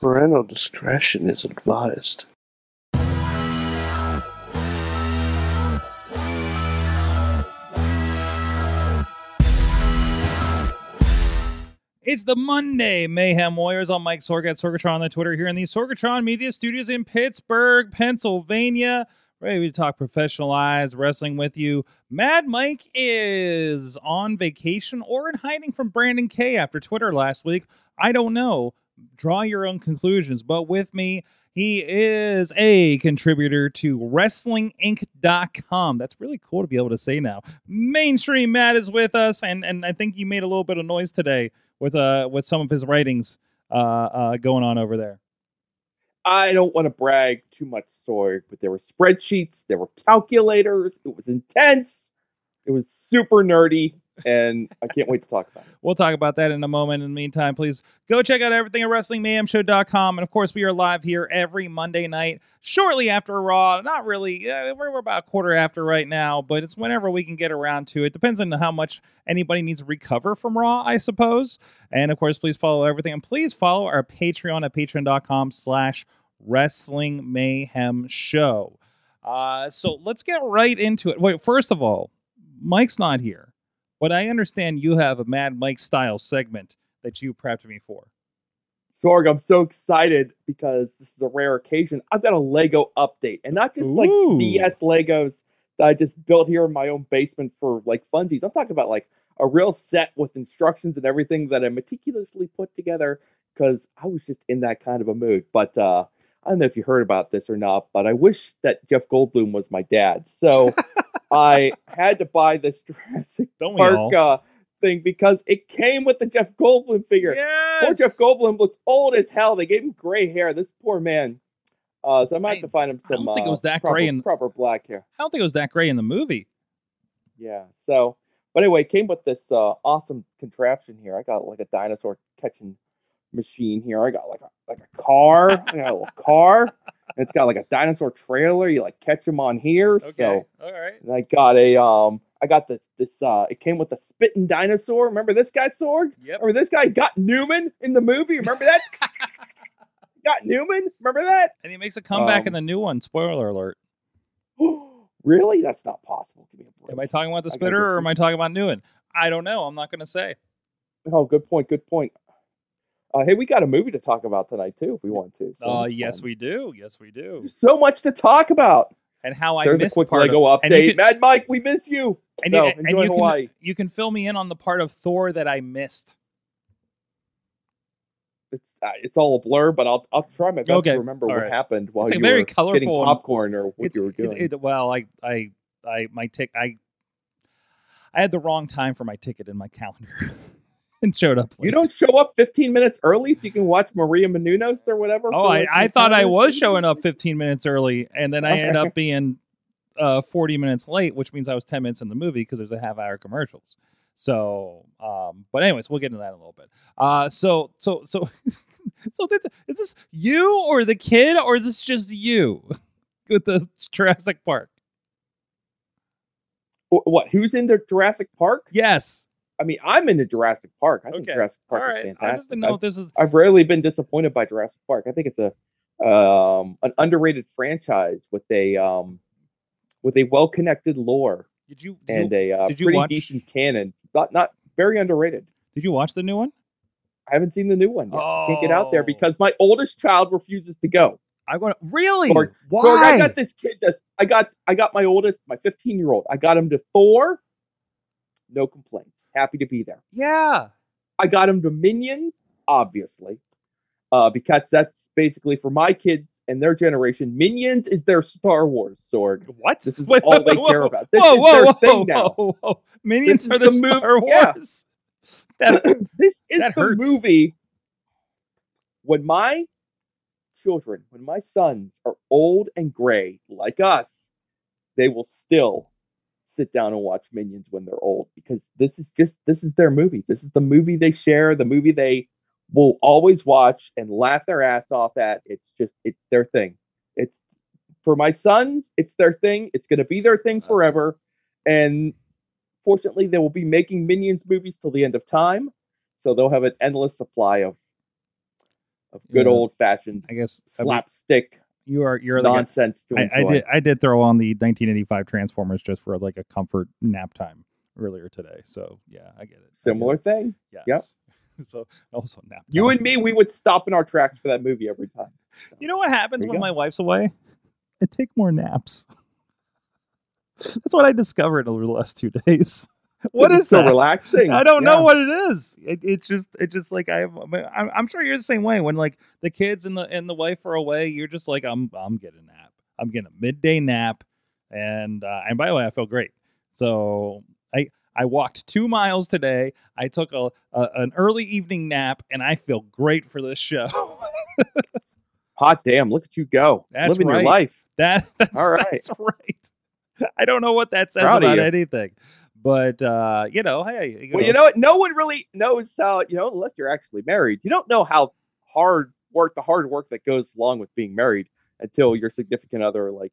Parental discretion is advised. It's the Monday Mayhem Warriors. I'm Mike Sorg at Sorgatron on the Twitter here in the Sorgatron Media Studios in Pittsburgh, Pennsylvania. Ready to talk professionalized wrestling with you. Mad Mike is on vacation or in hiding from Brandon K after Twitter last week. I don't know. Draw your own conclusions. But with me, he is a contributor to WrestlingInc.com. That's really cool to be able to say now. Mainstream Matt is with us, and, and I think he made a little bit of noise today with uh with some of his writings uh, uh going on over there. I don't want to brag too much, Sorg, but there were spreadsheets, there were calculators. It was intense. It was super nerdy, and I can't wait to talk about it. We'll talk about that in a moment. In the meantime, please go check out everything at WrestlingMayhemShow.com. And of course, we are live here every Monday night, shortly after Raw. Not really, uh, we're, about a quarter after right now, but it's whenever we can get around to it. Depends on how much anybody needs to recover from Raw, I suppose. And of course, please follow everything. And please follow our Patreon at patreon.com slash Wrestling Mayhem Show. Uh, so let's get right into it. Wait, first of all, Mike's not here, but I understand you have a Mad Mike style segment that you prepped me for. Sorg, I'm so excited because this is a rare occasion. I've got a Lego update, and not just like Ooh. BS Legos that I just built here in my own basement for like funsies. I'm talking about like a real set with instructions and everything that I meticulously put together because I was just in that kind of a mood. But uh, I don't know if you heard about this or not, but I wish that Jeff Goldblum was my dad. So I had to buy this Jurassic Don't? Park uh, thing because it came with the Jeff Goldblum figure. Yes! Poor Jeff Goldblum looks old as hell. They gave him gray hair. This poor man. Uh, so I might have to find him some. I don't think it uh, was that proper, gray in- proper black hair. I don't think it was that gray in the movie. Yeah. So, but anyway, it came with this uh, awesome contraption here. I got like a dinosaur catching machine here. I got like a like a car. I got a little car. It's got like a dinosaur trailer. You like catch them on here. So all right. and I got a um. I got this this uh. It came with a spitting dinosaur. Remember this guy, Sorg? Yep. Remember this guy got Newman in the movie? Remember that? got Newman? Remember that? And he makes a comeback in Um, the new one. Spoiler alert. really? That's not possible. Give me a break. Am I talking about the I spitter or am I talking about Newman? I don't know. I'm not going to say. Oh, good point. Good point. Uh, hey, we got a movie to talk about tonight too, if we want to. So Uh, yes, fun. we do. Yes, we do. There's so much to talk about. And how I There's a missed quick part Lego of, and update. can- Mad Mike, we miss you. and so you, and enjoy you Hawaii. can you can fill me in on the part of Thor that I missed. It's, uh, it's all a blur, but I'll I'll try my best Okay, to remember all what right. happened while It's a you very were colorful getting popcorn or what you were doing. it- well, I I I my tick I I had the wrong time for my ticket in my calendar and showed up. you don't show up 15 minutes early so you can watch Maria Menounos or whatever. Oh, I, I thought I was showing up 15 minutes early, and then I ended Okay. up being uh, 40 minutes late, which means I was 10 minutes in the movie because there's a half hour commercials. So, um, but anyways, we'll get into that in a little bit. Uh, so, so, so, so this, is this you or the kid, or is this just you with the Jurassic Park? Wh- What? Who's into Jurassic Park? Yes. I mean, I'm into Jurassic Park. I think Okay. Jurassic All Park right. is I fantastic. just didn't know if this is. I've rarely been disappointed by Jurassic Park. I think it's a um, an underrated franchise with a um, with a well connected lore Did you did, and you a uh, did you pretty watch- decent canon. Not not very underrated. did you watch the new one? I haven't seen the new one yet. Can't get out there Oh. because my oldest child refuses to go. I want really. Sorg- Why? I got this kid that I got I got my oldest, my 15 year old. I got him to Thor. No complaints. Happy to be there. yeah. I got him to Minions, obviously, uh, because that's basically for my kids and their generation. Minions is their Star Wars, sword. What? This is Wait, all they whoa, care about. This whoa, is their whoa, thing now. Minions This are the, Star yeah. Wars. That, this is That the hurts. movie. When my children, when my sons are old and gray like us, they will still sit down and watch Minions when they're old because this is just this is their movie. This is the movie they share, the movie they will always watch and laugh their ass off at. It's just it's their thing. It's for my sons, it's their thing. It's going to be their thing uh-huh. forever. And fortunately, they will be making Minions movies till the end of time. So they'll have an endless supply of of good Yeah. old fashioned I guess slapstick you are you're like a- nonsense to I, did I did throw on the 1985 Transformers just for like a comfort nap time earlier today. So yeah, I get it. I get Similar it. thing. Yes. so also nap. You and me, we would stop in our tracks for that movie every time. You know what happens when go. my wife's away? I take more naps. That's what I discovered over the last two days. What is so that? relaxing? I don't Yeah. know what it is. It, it's just it's just like I have. I'm, I'm sure you're the same way. When like the kids and the and the wife are away, you're just like I'm I'm getting a nap. I'm getting a midday nap, and uh, and by the way, I feel great. So I I walked two miles today. I took a, a an early evening nap, and I feel great for this show. Hot damn! Look at you go, That's living right. your life. That that's All right. That's right. I don't know what that says Proud about anything, but uh, you know, hey, you Well, you know what? No one really knows how. You know, unless you're actually married, you don't know how hard work, the hard work that goes along with being married, until your significant other, like,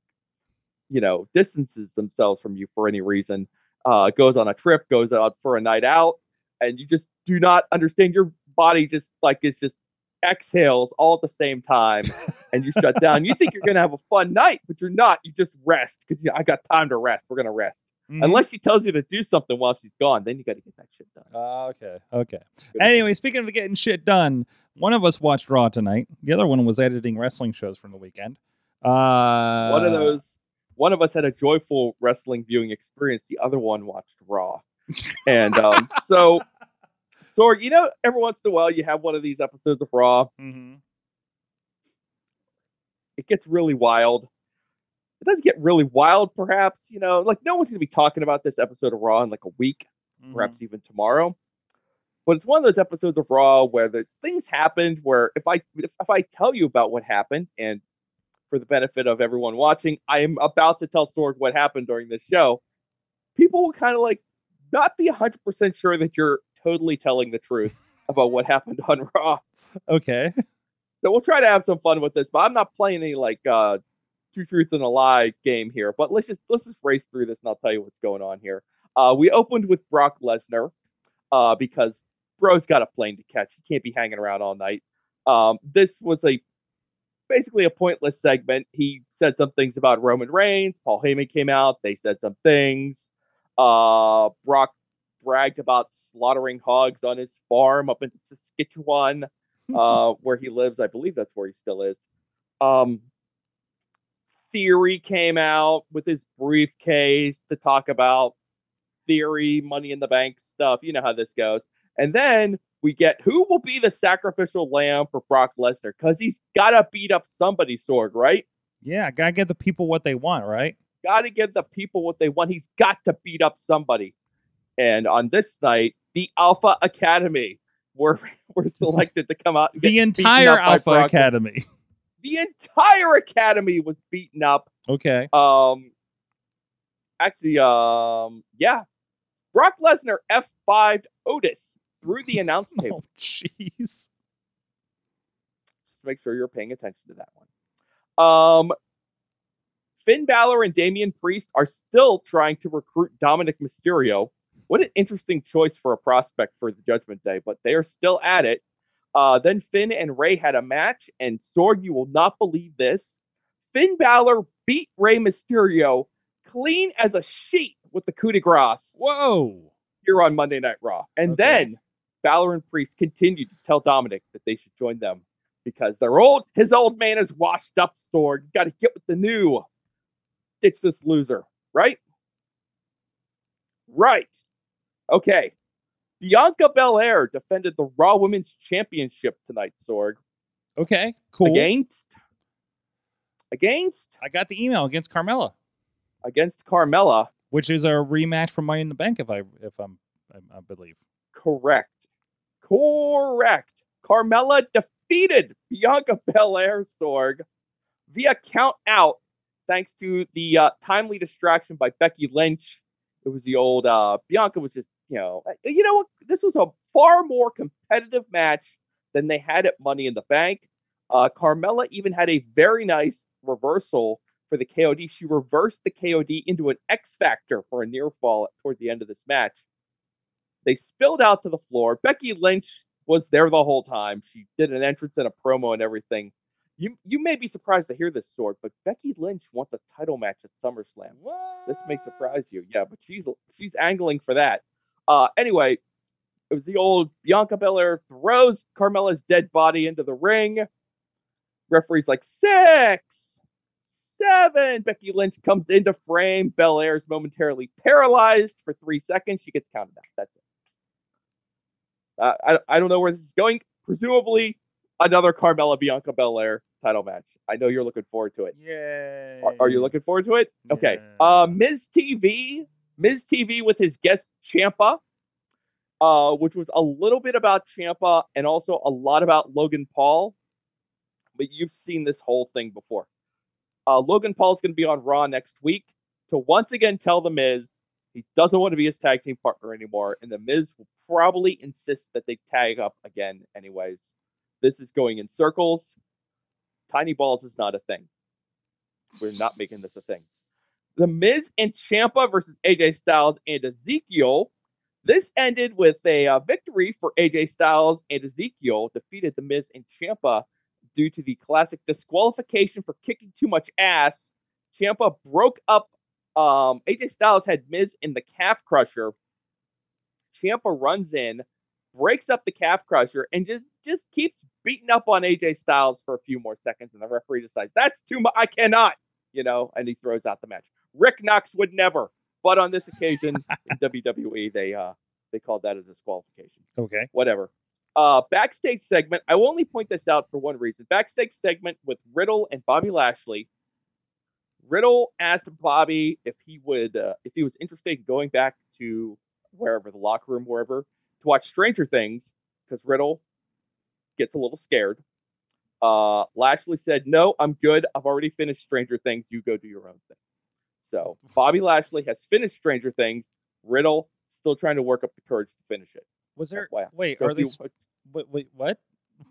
you know, distances themselves from you for any reason, uh, goes on a trip, goes out for a night out, and you just do not understand. Your body just like is just exhales all at the same time, and you shut down. You think you're gonna have a fun night, but you're not. You just rest because you know, I got time to rest. We're gonna rest. Mhm. Unless she tells you to do something while she's gone, then you got to get that shit done. Ah, okay, okay. Good. Anyway, speaking of getting shit done, one of us watched Raw tonight. The other one was editing wrestling shows from the weekend. Uh, one of those, one of us had a joyful wrestling viewing experience. The other one watched Raw, and um, so, Sorg, you know, every once in a while you have one of these episodes of Raw. Mhm. It gets really wild. It doesn't get really wild, perhaps. You know, like no one's gonna be talking about this episode of Raw in like a week. Mhm. perhaps even tomorrow. But it's one of those episodes of Raw where the things happened where if I if, if I tell you about what happened and for the benefit of everyone watching, I am about to tell Sorg what happened during this show. People will kind of like not be 100% sure that you're totally telling the truth about what happened on Raw. Okay. So we'll try to have some fun with this, but I'm not playing any like uh two truths and a lie game here. But let's just let's just race through this and I'll tell you what's going on here. Uh we opened with Brock Lesnar, uh, because bro's got a plane to catch. He can't be hanging around all night. Um, this was a basically a pointless segment. He said some things about Roman Reigns. Paul Heyman came out. They said some things. Uh, Brock bragged about slaughtering hogs on his farm up in Saskatchewan, uh, where he lives. I believe that's where he still is. Um, Theory came out with his briefcase to talk about Theory, Money in the Bank stuff. You know how this goes. And then we get who will be the sacrificial lamb for Brock Lesnar because he's got to beat up somebody, Sorg, right? Yeah, gotta get the people what they want, right? Got to get the people what they want. He's got to beat up somebody. And on this night, the Alpha Academy were were selected to come out. And The entire Alpha. Academy. The entire academy was beaten up. Okay. Um, actually, um, yeah, Brock Lesnar F5'd Otis through the announce table. Oh, jeez. make sure you're paying attention to that one. Um, Finn Balor and Damian Priest are still trying to recruit Dominik Mysterio. What an interesting choice for a prospect for the Judgment Day, but they are still at it. Uh, then Finn and Rey had a match, and Sorg, you will not believe this. Finn Balor beat Rey Mysterio clean as a sheet with the coup de grace Whoa. here on Monday Night Raw. And Okay. then Balor and Priest continued to tell Dominik that they should join them because their old his old man is washed up sword. Got to get with the new. Ditch this loser, right? Right. Okay. Bianca Belair defended the Raw Women's Championship tonight, Sorg. Okay. Cool. Against against I got the email against Carmella, against Carmella. which is a rematch from Money in the Bank, if I if I'm I, I believe. Correct. Correct. Carmella defeated Bianca Belair Sorg via count out thanks to the uh, timely distraction by Becky Lynch. It was the old uh, Bianca was just, you know, uh, you know what? This was a far more competitive match than they had at Money in the Bank. Uh, Carmella even had a very nice reversal for the KOD. She reversed the KOD into an X Factor for a near fall toward the end of this match. They spilled out to the floor. Becky Lynch was there the whole time. She did an entrance and a promo and everything. You you may be surprised to hear this sword, but Becky Lynch wants a title match at SummerSlam. What? This may surprise you. Yeah, but she's she's angling for that. Uh anyway, it was the old Bianca Belair throws Carmella's dead body into the ring. Referee's like six, seven. Becky Lynch comes into frame. Belair's momentarily paralyzed for three seconds. She gets counted out. That's it. Uh, I I don't know where this is going. Presumably another Carmella Bianca Belair title match. I know you're looking forward to it. Yeah. Are, are you looking forward to it? Okay. Yeah. Uh, Miz TV, Miz TV with his guest Ciampa, uh, which was a little bit about Ciampa and also a lot about Logan Paul. But you've seen this whole thing before. Uh, Logan Paul's going to be on Raw next week to once again tell The Miz he doesn't want to be his tag team partner anymore, and The Miz will probably insist that they tag up again, anyways. This is going in circles. Tiny balls is not a thing. We're not making this a thing. The Miz and Ciampa versus AJ Styles and Ezekiel. This ended with a uh, victory for AJ Styles and Ezekiel defeated The Miz and Ciampa due to the classic disqualification for kicking too much ass. Ciampa broke up. Um, AJ Styles had Miz in the calf crusher. Ciampa runs in, breaks up the calf crusher, and just just keeps beating up on AJ Styles for a few more seconds. And the referee decides that's too much. I cannot, you know, and he throws out the match. Rick Knox would never, but on this occasion in WWE, they uh they called that a disqualification Okay. whatever. Uh, backstage segment. I will only point this out for one reason. Backstage segment with Riddle and Bobby Lashley. Riddle asked Bobby if he would, uh, if he was interested in going back to wherever the locker room, wherever, to watch Stranger Things, because Riddle gets a little scared. Uh, Lashley said, "No, I'm good. I've already finished Stranger Things. You go do your own thing." So Bobby Lashley has finished Stranger Things. Riddle still trying to work up the courage to finish it. Was there? FYI. Wait, So are they? you- Wait, wait, what?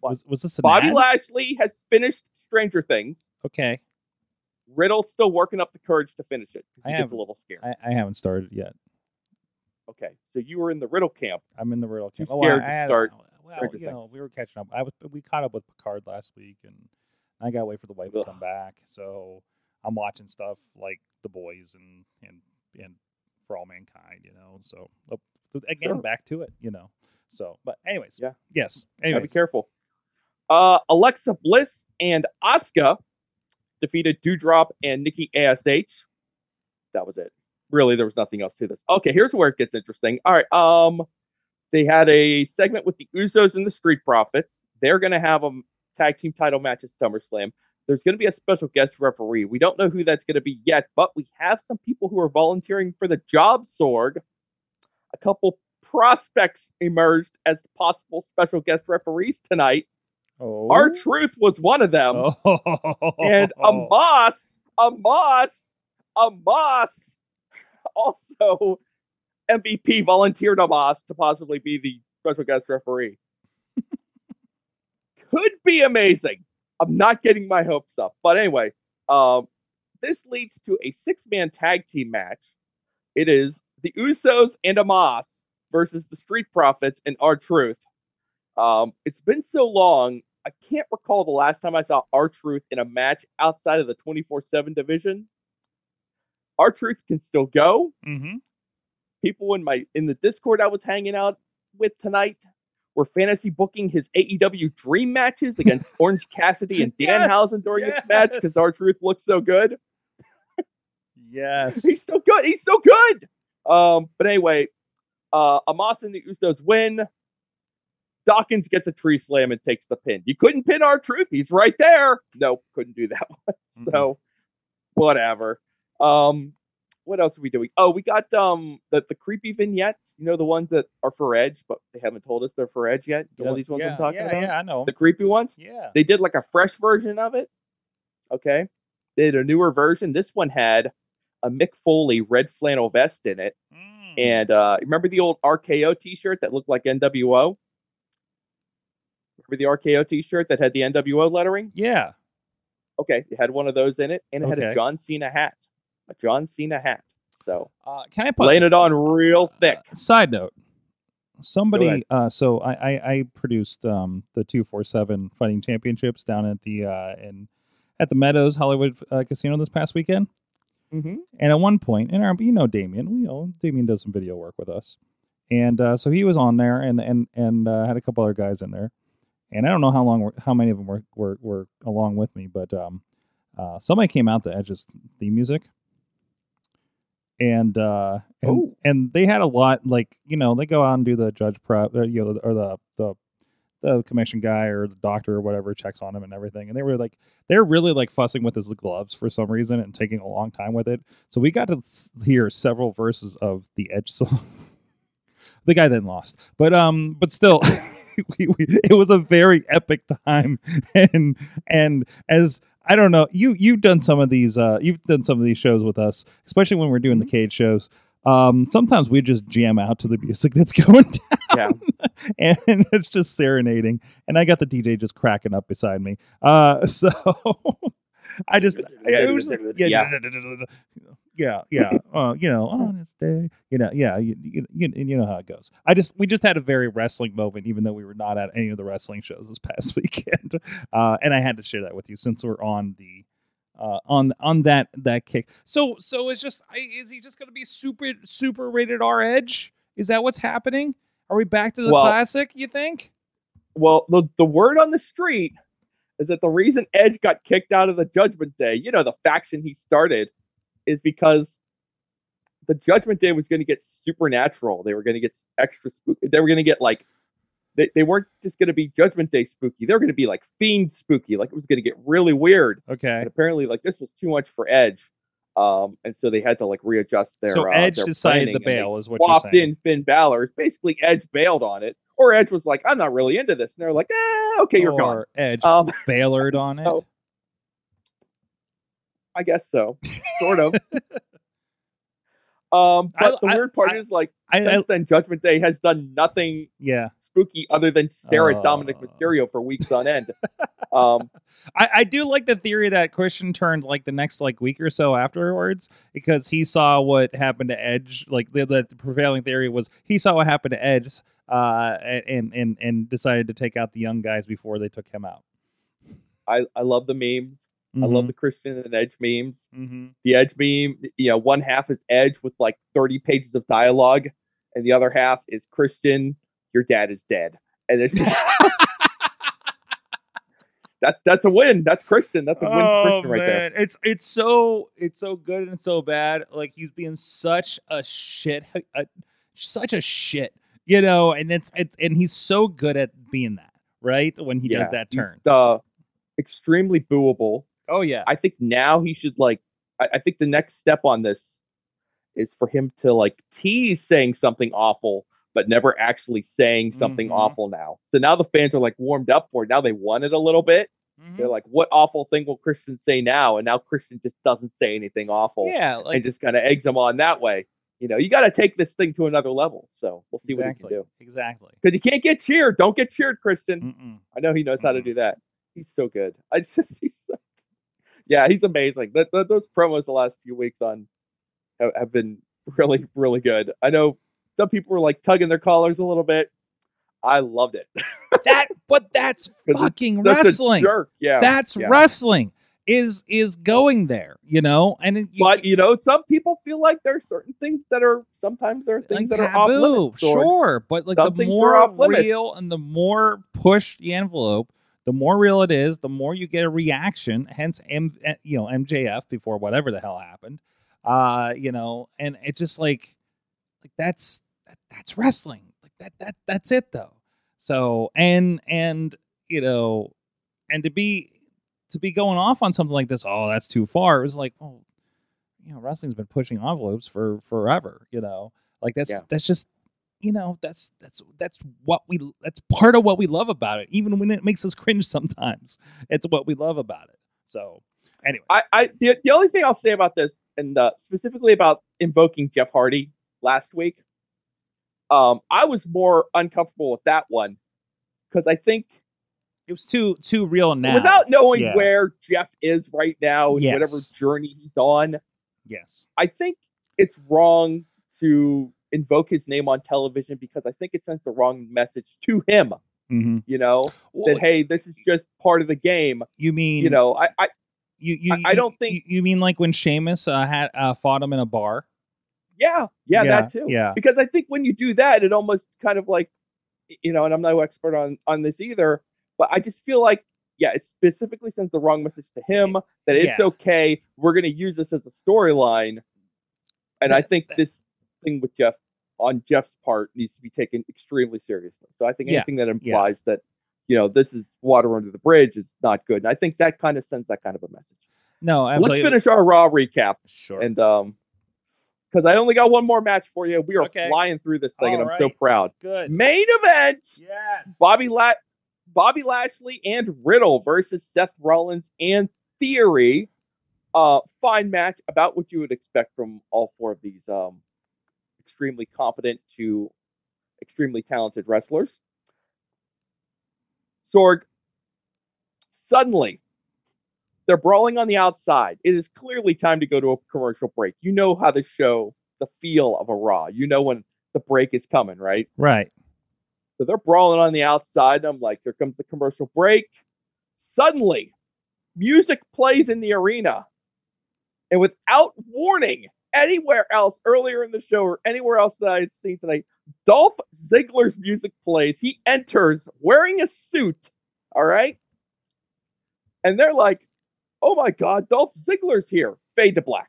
What? Was was this Bobby ad? Lashley has finished Stranger Things. Okay, Riddle still working up the courage to finish it. I have- a little scared. I, I haven't started yet. Okay, so you were in the Riddle camp. I'm in the Riddle Too camp. Oh, scared I, to I had, start Well, Stranger you know, we were catching up. I was we caught up with Picard last week, and I got to wait for the wife to come back. So I'm watching stuff like The Boys and and and For All Mankind. You know, so oh, again Sure. back to it. You know, so but anyways, Yeah. yes. Gotta be careful. Uh, Alexa Bliss and Asuka defeated Doudrop and Nikki Ash. That was it. Really, there was nothing else to this. Okay, here's where it gets interesting. All right. Um, they had a segment with the Usos and the Street Profits. They're gonna have a tag team title match at SummerSlam. There's going to be a special guest referee. We don't know who that's going to be yet, but we have some people who are volunteering for the job, Sorg. A couple prospects emerged as possible special guest referees tonight. oh, R-Truth was one of them. oh. And Omos, Omos, Omos also MVP volunteered Omos to possibly be the special guest referee. Could be amazing. I'm not getting my hopes up. But anyway, um, this leads to a six man tag team match. It is the Usos and Omos versus the Street Profits and R-Truth. Um, it's been so long, I can't recall the last time I saw R-Truth in a match outside of the 24 7 division. R-Truth can still go. hmm People in my in the Discord I was hanging out with tonight were fantasy booking his AEW dream matches against Orange Cassidy and Yes, Danhausen during this match because R-Truth looks so good. Yes. He's so good. He's so good. Um, but anyway, uh, Omos and the Usos win. Dawkins gets a tree slam and takes the pin. You couldn't pin R-Truth. He's right there. Nope, couldn't do that one. Mhm. So whatever. Um, what else are we doing? Oh, we got um the, the creepy vignettes. You know the ones that are for Edge, but they haven't told us they're for Edge yet. You know these ones yeah, I'm talking yeah, about? Yeah, I know. The creepy ones. yeah. They did like a fresh version of it. Okay. They did a newer version. This one had a Mick Foley red flannel vest in it. Mm. And uh, remember the old RKO T-shirt that looked like NWO? Remember the RKO T-shirt that had the NWO lettering? yeah. Okay, it had one of those in it, and it had a John Cena hat, a John Cena hat. So Uh, can I put laying it on real thick. Uh, side note. somebody uh so I, I i produced um the 247 fighting championships down at the uh in at the meadows hollywood uh, casino this past weekend Mm-hmm. and at one point and our, you know damien we know damien does some video work with us and uh so he was on there and and and uh, had a couple other guys in there and i don't know how long how many of them were were, were along with me but um uh somebody came out to edge's theme music and uh and, and they had a lot like you know they go out and do the judge prep or, you know or the the the commission guy or the doctor or whatever checks on him and everything and they were like they're really like fussing with his gloves for some reason and taking a long time with it. So we got to hear several verses of the edge song. The guy then lost. But um but still we, we, it was a very epic time. And and as i don't know. You you've done some of these uh you've done some of these shows with us especially when we're doing the cage shows. Um sometimes we just jam out to the music that's going down Yeah. and it's just serenading and i got the dj just cracking up beside me. Uh so i just it was yeah yeah yeah yeah. uh, you know on this day you know yeah you, you, you, you know how it goes i just we just had a very wrestling moment even though we were not at any of the wrestling shows this past weekend uh and i had to share that with you since we're on the uh, on on that that kick. So so it's just is he just going to be super super rated R Edge? Is that what's happening? Are we back to the Well- classic? You think? Well, the the word on the street is that the reason Edge got kicked out of the Judgment Day, you know, the faction he started, is because the Judgment Day was going to get supernatural. They were going to get extra spooky. They were going to get like they, they weren't just going to be Judgment Day spooky. They were going to be like fiend spooky. Like it was going to get really weird. Okay. And apparently, like this was too much for Edge. Um, and so they had to like readjust their. so uh, Edge their decided planning, to and they bail, is what you're saying. in Finn Balor. Basically, Edge bailed on it, or Edge was like, "I'm not really into this," and they're like, "Eh, okay, you're gone." or Edge Um, bailored on it. so- I guess so, sort of. um, I- but the I- weird part I- is, like, I, I since then, Judgment Day has done nothing yeah. spooky other than stare at Dominik Oh. Mysterio for weeks on end. um, I, I do like the theory that Christian turned like the next like week or so afterwards because he saw what happened to Edge. Like the, the prevailing theory was he saw what happened to Edge, uh, and and and decided to take out the young guys before they took him out. I, I love the memes. I love the Christian and Edge memes. hmm The Edge meme, you know, one half is Edge with like 30 pages of dialogue, and the other half is Christian, your dad is dead. And it's just, that's that's a win. That's Christian. That's a win for Christian right there. It's it's so it's so good and so bad. Like he's being such a shit, a, such a shit, you know. And it's it, and he's so good at being that, right? When he does Yeah, that he's, turn. uh, extremely booable. Oh yeah. I think now he should like. I, I think the next step on this is for him to like tease saying something awful, but never actually saying something Mhm. awful. Now, so now the fans are like warmed up for it. Now they want it a little bit. Mhm. They're like, "What awful thing will Christian say now?" And now Christian just doesn't say anything awful, Yeah, like and just kind of eggs them on that way. You know, you got to take this thing to another level. So we'll see what he exactly, can do. exactly. Because you can't get cheered. Don't get cheered, Christian. Mm-mm. I know he knows how to do that. He's so good. I just, he's so, yeah, he's amazing. That, that those promos the last few weeks on have, have been really, really good. I know some people were like tugging their collars a little bit. I loved it. That, but that's fucking wrestling. jerk. Yeah, That's yeah. wrestling. Is is going there, you know? And it, you but you know, some people feel like there's certain things that are sometimes there are like things that are off limits. sure, but like the more real and the more push the envelope, the more real it is, the more you get a reaction. Hence, M, eh, you know, MJF before whatever the hell happened, uh, you know, and it just like, like that's that, that's wrestling. Like that that that's it though. So and and you know, and to be to be going off on something like this, oh, that's too far. It was like, oh, you know, wrestling's been pushing envelopes for forever. You know, like that's Yeah. that's just you know that's that's that's what we that's part of what we love about it even when it makes us cringe sometimes it's what we love about it. So anyway. I, I the, the only thing I'll say about this, and uh, specifically about invoking Jeff Hardy last week, um, I was more uncomfortable with that one because I think it was too too real now. Without knowing Yeah. where Jeff is right now and whatever journey he's on, yes. I think it's wrong to invoke his name on television because I think it sends the wrong message to him. Mm-hmm. You know that hey, this is just part of the game. you mean You know, I, I You, you, I- I don't think- you, mean like when Sheamus uh, had uh, fought him in a bar. yeah, yeah, that too. Yeah, because I think when you do that, it almost kind of like, you know, and I'm no expert on on this either, but I just feel like, yeah, it specifically sends the wrong message to him that it's Yeah. okay. We're going to use this as a storyline, and I think this thing with Jeff on Jeff's part needs to be taken extremely seriously. So I think Yeah, anything that implies that, you know, this is water under the bridge is not good, and I think that kind of sends that kind of a message. no, absolutely. Let's finish our Raw recap. Sure. And um, because I only got one more match for you, we are Okay. flying through this thing, and I'm so proud. Good. Main event: Yes. Bobby La- Bobby Lashley and Riddle versus Seth Rollins and Theory. Uh, fine match, about what you would expect from all four of these um, extremely competent to extremely talented wrestlers. Sorg. Suddenly, they're brawling on the outside. It is clearly time to go to a commercial break. You know how to show the feel of a Raw. You know when the break is coming, right? Right. So they're brawling on the outside. And I'm like, here comes the commercial break. Suddenly, music plays in the arena. And without warning, anywhere else earlier in the show or anywhere else that I had seen tonight, Dolph Ziggler's music plays. He enters wearing a suit. All right. And they're like, oh my God, Dolph Ziggler's here. Fade to black.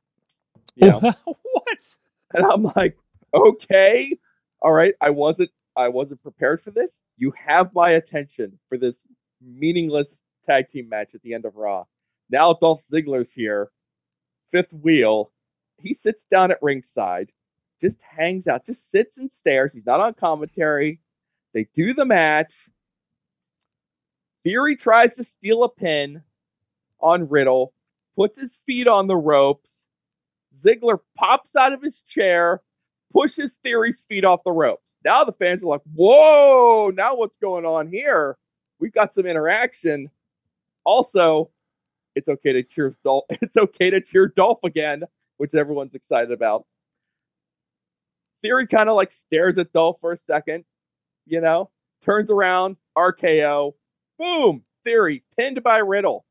You know? what? And I'm like, okay, all right. I wasn't I wasn't prepared for this. You have my attention for this meaningless tag team match at the end of Raw. Now Dolph Ziggler's here, fifth wheel. He sits down at ringside, just hangs out, just sits and stares. He's not on commentary. They do the match. Theory tries to steal a pin on Riddle, puts his feet on the ropes. Ziggler pops out of his chair, pushes Theory's feet off the ropes. Now the fans are like, whoa, now what's going on here? We've got some interaction. Also, it's okay to cheer Dolph. It's okay to cheer Dolph again, which everyone's excited about. Theory kind of like stares at Dolph for a second, you know, turns around, RKO, boom, Theory pinned by Riddle.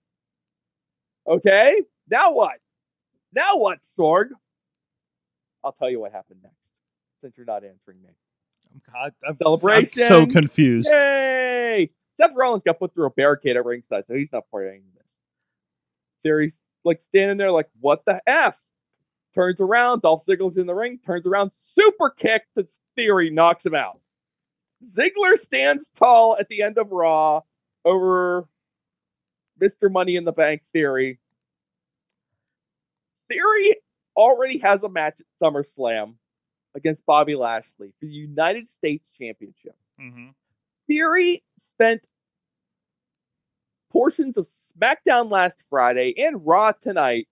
Okay, now what? Now what, Sorg? I'll tell you what happened next, since you're not answering me. Oh, God, I'm, Celebration. I'm so confused. Yay! Seth Rollins got put through a barricade at ringside, so he's not part of any of this. Theory's like standing there, like, what the F? Turns around, Dolph Ziggler's in the ring, turns around, super kick to Theory, knocks him out. Ziggler stands tall at the end of Raw over Mr. Money in the Bank Theory. Theory already has a match at SummerSlam against Bobby Lashley for the United States Championship. Mhm. Theory spent portions of SmackDown last Friday and Raw tonight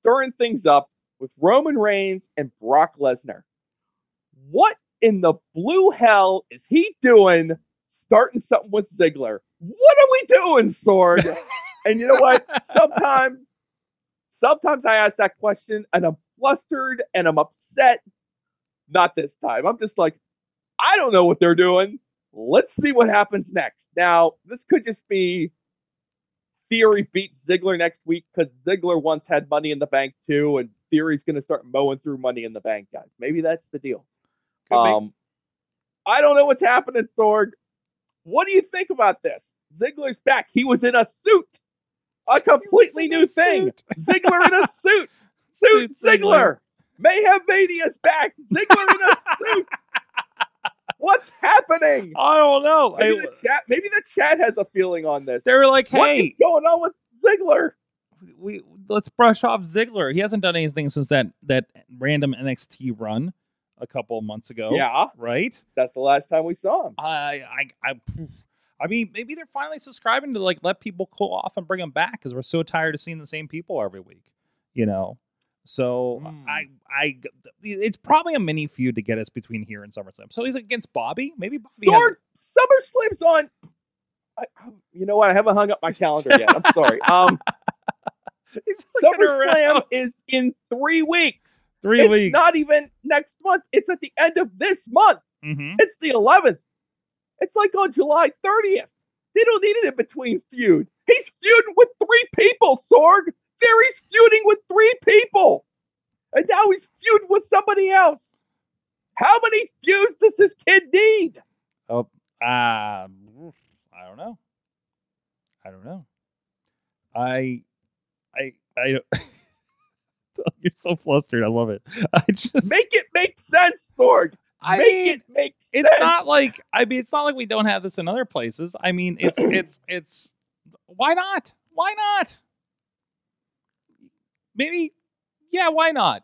stirring things up with Roman Reigns and Brock Lesnar. What in the blue hell is he doing starting something with Ziggler? What are we doing, Sword? and you know what? Sometimes, sometimes I ask that question and I'm flustered and I'm upset. Not this time. I'm just like, I don't know what they're doing. Let's see what happens next. Now, this could just be Theory beat Ziggler next week because Ziggler once had Money in the Bank too, and Theory's going to start mowing through Money in the Bank, guys. Maybe that's the deal. Could be. Um, I don't know what's happening, Sorg. What do you think about this? Ziggler's back. He was in a suit, a completely in a new thing. Ziggler in a suit. Suit Suit Ziggler. Ziggler. Mayhem Mania's back. Ziggler in a suit. What's happening? I don't know. Maybe, I- the chat, maybe the chat has a feeling on this. they were like, hey. What is going on with Ziggler? We let's brush off Ziggler. He hasn't done anything since that that random NXT run a couple of months ago. Yeah, right. that's the last time we saw him. I I I. I mean, maybe they're finally subscribing to like let people cool off and bring them back because we're so tired of seeing the same people every week, you know. So Mm. I I it's probably a mini feud to get us between here and SummerSlam. So he's against Bobby. Maybe Bobby has Sword, SummerSlam's on. I, um, you know what? I haven't hung up my calendar yet. I'm sorry. Um, he's looking SummerSlam is in three weeks. Three it's weeks. not even next month. It's at the end of this month. hmm It's the 11th. It's like on July 30th. They don't need it in between feud. He's feuding with three people, Sorg. There he's feuding with three people. And now he's feuding with somebody else. How many feuds does this kid need? Oh, uh, I don't know. I don't know. I, I, I. You're so flustered. I love it. I just. Make it make sense, Sorg. I make mean, it make it's sense. not like I mean, it's not like we don't have this in other places. I mean, it's it's it's. Why not? Why not? Maybe, yeah. Why not?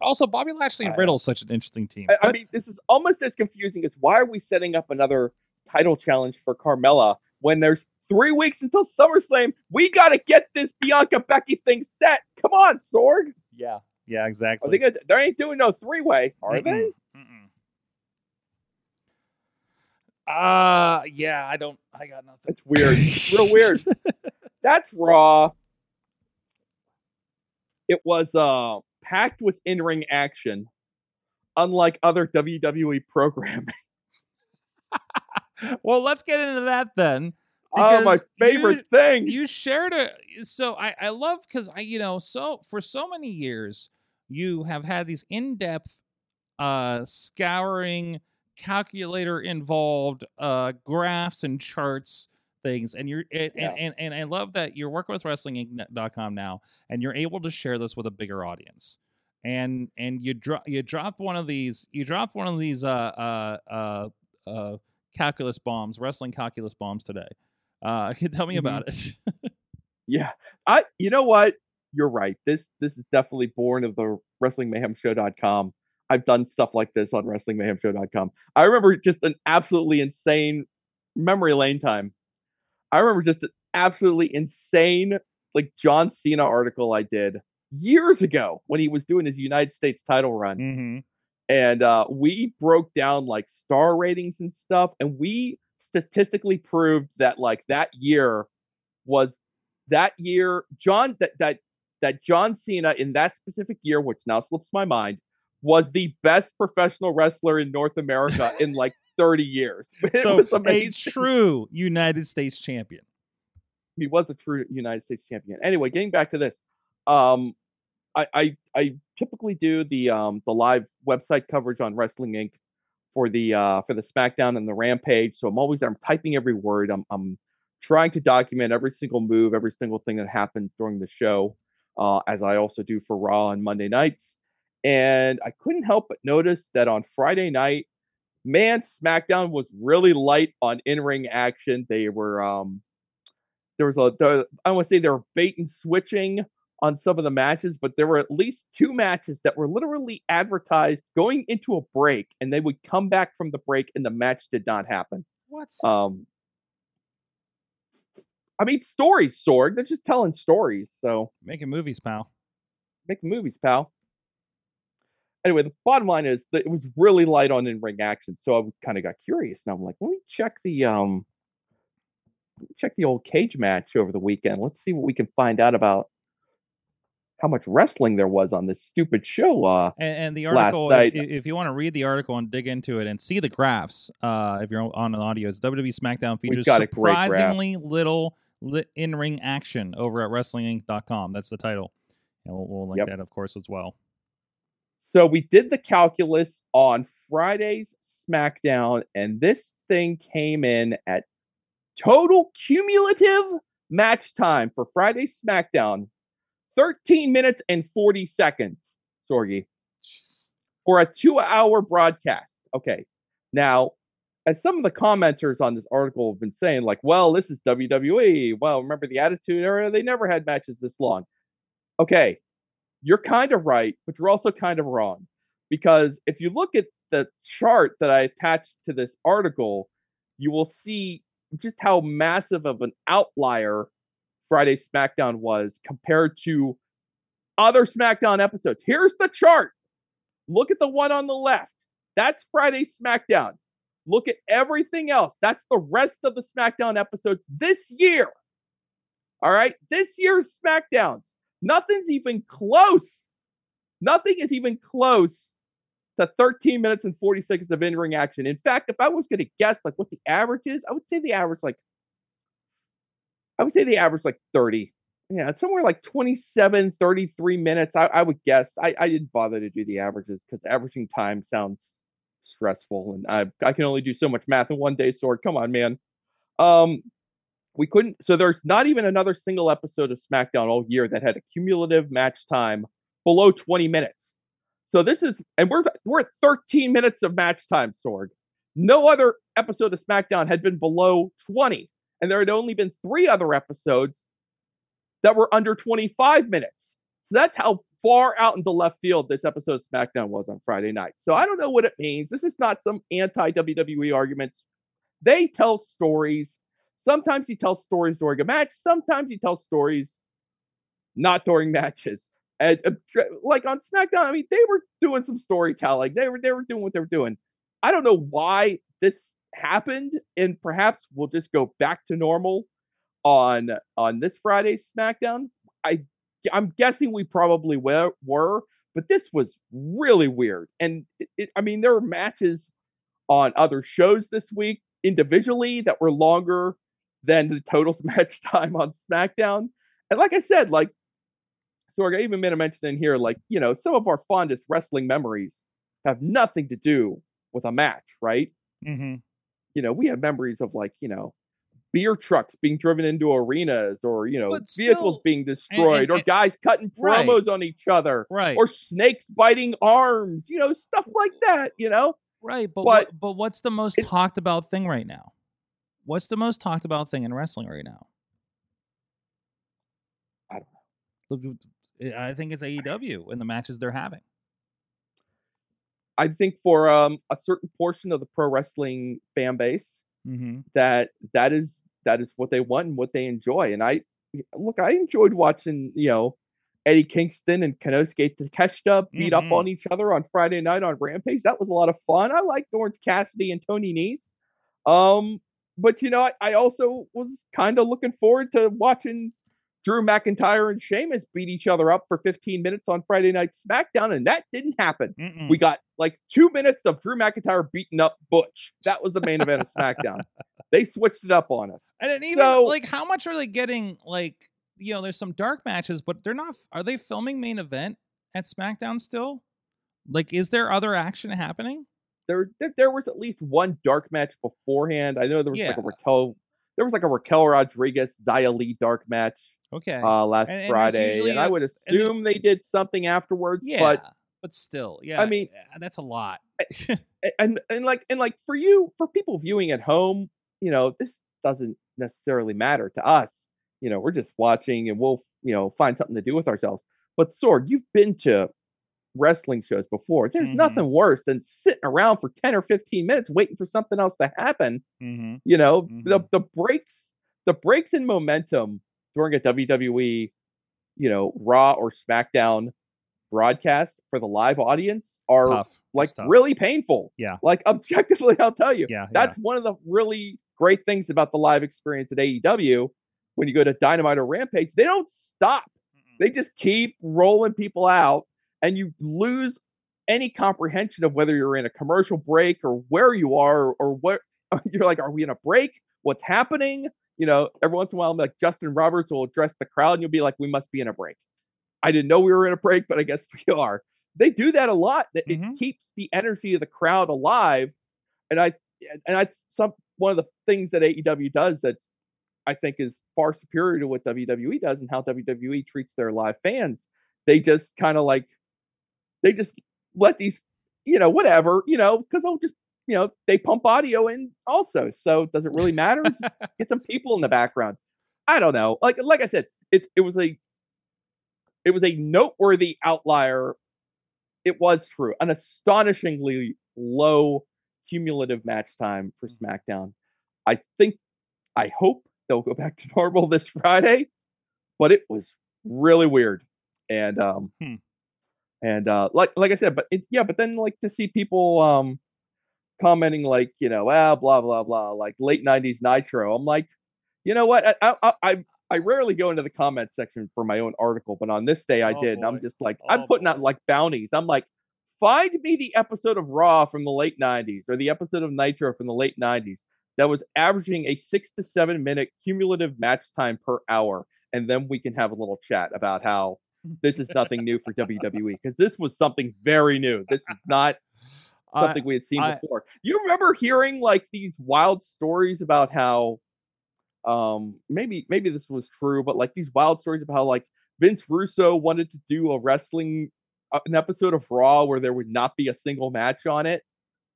Also, Bobby Lashley and Riddle is such an interesting team. I, I mean, this is almost as confusing as why are we setting up another title challenge for Carmella when there's three weeks until SummerSlam? We got to get this Bianca Becky thing set. Come on, Sorg. yeah, yeah, Are exactly. they gonna, they ain't doing no three way, are they? Mm-mm, mm-mm. Uh yeah, I don't. I got nothing. That's weird. It's real weird. That's Raw. It was uh packed with in ring action, unlike other WWE programming. well, let's get into that then. Oh, my favorite you- thing. You shared a so I I love because I you know so for so many years you have had these in depth, uh, scouring calculator involved uh graphs and charts things and you're and, Yeah. and, and and I love that you're working with wrestlinginc.com now and you're able to share this with a bigger audience and and you drop you drop one of these you drop one of these uh uh uh uh calculus bombs wrestling calculus bombs today uh tell me Mhm. about it Yeah. I you know what? You're right. This this is definitely born of the wrestlingmayhemshow.com. I've done stuff like this on wrestlingmayhemshow.com. I remember just an absolutely insane memory lane time. I remember just an absolutely insane like John Cena article I did years ago when he was doing his United States title run mm-hmm. and uh, we broke down like star ratings and stuff and we statistically proved that like that year was that year john that that that john cena in that specific year which now slips my mind was the best professional wrestler in north america in like 30 years it so was a true united states champion he was a true United States champion. Anyway, getting back to this, um, I, I I typically do the um the live website coverage on Wrestling Inc. for the uh for the SmackDown and the Rampage. So I'm always. I'm typing every word. I'm I'm trying to document every single move, every single thing that happens during the show, uh, as I also do for Raw on Monday nights. And I couldn't help but notice that on Friday night, man, SmackDown was really light on in-ring action. They were um there was a there, I want to say they were bait and switching on some of the matches, but there were at least two matches that were literally advertised going into a break, and they would come back from the break, and the match did not happen. what Um, I mean, stories, Sorg. They're just telling stories, so making movies pal Making movies, pal. Anyway, the bottom line is that it was really light on in-ring action, so I kind of got curious, and I'm like, let me check the um, check the old cage match over the weekend. Let's see what we can find out about how much wrestling there was on this stupid show. Uh, and, and the article i- night- if you want to read the article and dig into it and see the graphs uh if you're on an audio it's wwe smackdown features got a great graph. surprisingly little li- in-ring action over at wrestlinginc.com that's the title and we'll, we'll link Yep. that of course as well So we did the calculus on Friday's SmackDown, and this thing came in at total cumulative match time for Friday's SmackDown 13 minutes and 40 seconds, Sorgi, for a two hour broadcast. Okay. Now, as some of the commenters on this article have been saying, like, well, this is WWE. Well, remember the Attitude Era? They never had matches this long. Okay, you're kind of right, but you're also kind of wrong. Because if you look at the chart that I attached to this article, you will see just how massive of an outlier Friday SmackDown was compared to other SmackDown episodes. Here's the chart. Look at the one on the left. That's Friday SmackDown. Look at everything else. That's the rest of the SmackDown episodes this year. All right, this year's SmackDowns. Nothing's even close Nothing is even close to 13 minutes and 40 seconds of in-ring action. In fact, if I was going to guess like what the average is, I would say the average like I would say the average like 30. Yeah, it's somewhere like 27, 33 minutes. I, I would guess. I, I didn't bother to do the averages because averaging time sounds stressful, and I I can only do so much math in one day. Sword, come on, man. Um, we couldn't. So there's not even another single episode of SmackDown all year that had a cumulative match time below 20 minutes. So this is, and we're we're at 13 minutes of match time, Sword. No other episode of SmackDown had been below 20, and there had only been three other episodes that were under 25 minutes. So that's how far out into left field this episode of SmackDown was on Friday night. So I don't know what it means. This is not some anti WWE arguments. They tell stories. Sometimes he tells stories during a match. Sometimes he tells stories not during matches. And uh, like on SmackDown, I mean, they were doing some storytelling. They were they were doing what they were doing. I don't know why this happened, and perhaps we'll just go back to normal on on this Friday's SmackDown. I I'm guessing we probably were, were but this was really weird. And it, it, I mean, there were matches on other shows this week individually that were longer than the total match time on SmackDown. And like I said, like Sorg, I even made a mention in here, like, you know, some of our fondest wrestling memories have nothing to do with a match, right? Mm-hmm. You know, we have memories of like, you know, beer trucks being driven into arenas or you know But vehicles being destroyed and- or and- guys cutting Right. promos on each other Right. or snakes biting arms you know stuff like that you know right. But but what, but what's the most it- talked about thing right now? What's the most talked about thing in wrestling right now? I don't know. Eh, I think it's AEW and the matches they're having. I think for um a certain portion of the pro wrestling fan base Mm-hmm. that that is that is what they want and what they enjoy and i look i enjoyed watching you know Eddie Kingston and Konosuke Takeshita beat Mhm. up on each other on Friday night on Rampage. That was a lot of fun. I liked Orange Cassidy and Tony Nese. Um, but you know, I, I also was kind of looking forward to watching Drew McIntyre and Sheamus beat each other up for 15 minutes on Friday night SmackDown, and that didn't happen. Mm-mm. We got like two minutes of Drew McIntyre beating up Butch. That was the main event of SmackDown. They switched it up on us. And then even So- like, how much are they getting? Like, you know, there's some dark matches, but they're not. Are they filming main event at SmackDown still? Like, is there other action happening? There, there, there was at least one dark match beforehand. I know there was like a Raquel, there was like a Raquel Rodriguez Xia Li dark match Okay. uh, last And- and Friday, and I a- would and the- assume they did something afterwards. yeah, But but, still, yeah. I mean- uh, that's a lot. and and like and like for you for people viewing at home you know this doesn't necessarily matter to us you know we're just watching and we'll you know find something to do with ourselves but sword you've been to wrestling shows before there's Mhm. nothing worse than sitting around for 10 or 15 minutes waiting for something else to happen mm-hmm. you know the Mhm. the breaks the breaks in momentum during a WWE you know Raw or SmackDown broadcast for the live audience are tough. like really painful. Yeah. Like objectively, I'll tell you. Yeah, That's one of the really great things about the live experience at AEW. When you go to Dynamite or Rampage, they don't stop. Mm-mm. They just keep rolling people out, and you lose any comprehension of whether you're in a commercial break or where you are or what you're like. Are we in a break? What's happening? You know, every once in a while, I'm like Justin Roberts will address the crowd, and you'll be like, "We must be in a break." I didn't know we were in a break, but I guess we are. They do that a lot. That Mhm. it keeps the energy of the crowd alive, and I and that's some one of the things that AEW does that I think is far superior to what WWE does and how WWE treats their live fans. They just kind of like they just let these, you know, whatever, you know, because they'll just, you know, they pump audio in also. So does it really matter? Just get some people in the background. I don't know. Like like I said, it it was a it was a noteworthy outlier. It was true. An astonishingly low cumulative match time for Mm-hmm. SmackDown. I think I hope they'll go back to normal this Friday, but it was really weird. And um Hmm. and uh like like I said, but it, yeah, but then like to see people um commenting like, you know, ah blah blah blah, like late 90s Nitro. I'm like, you know what? I I I I rarely go into the comment section for my own article, but on this day I Oh, did. And I'm just like, Oh, I'm putting out like bounties. I'm like, find me the episode of Raw from the late 90s or the episode of Nitro from the late 90s that was averaging a six to seven minute cumulative match time per hour. And then we can have a little chat about how this is nothing new for WWE because this was something very new. This is not I- something we had seen I- before. You remember hearing like these wild stories about how um maybe maybe this was true, but like these wild stories about how like Vince Russo wanted to do a wrestling uh, an episode of Raw where there would not be a single match on it.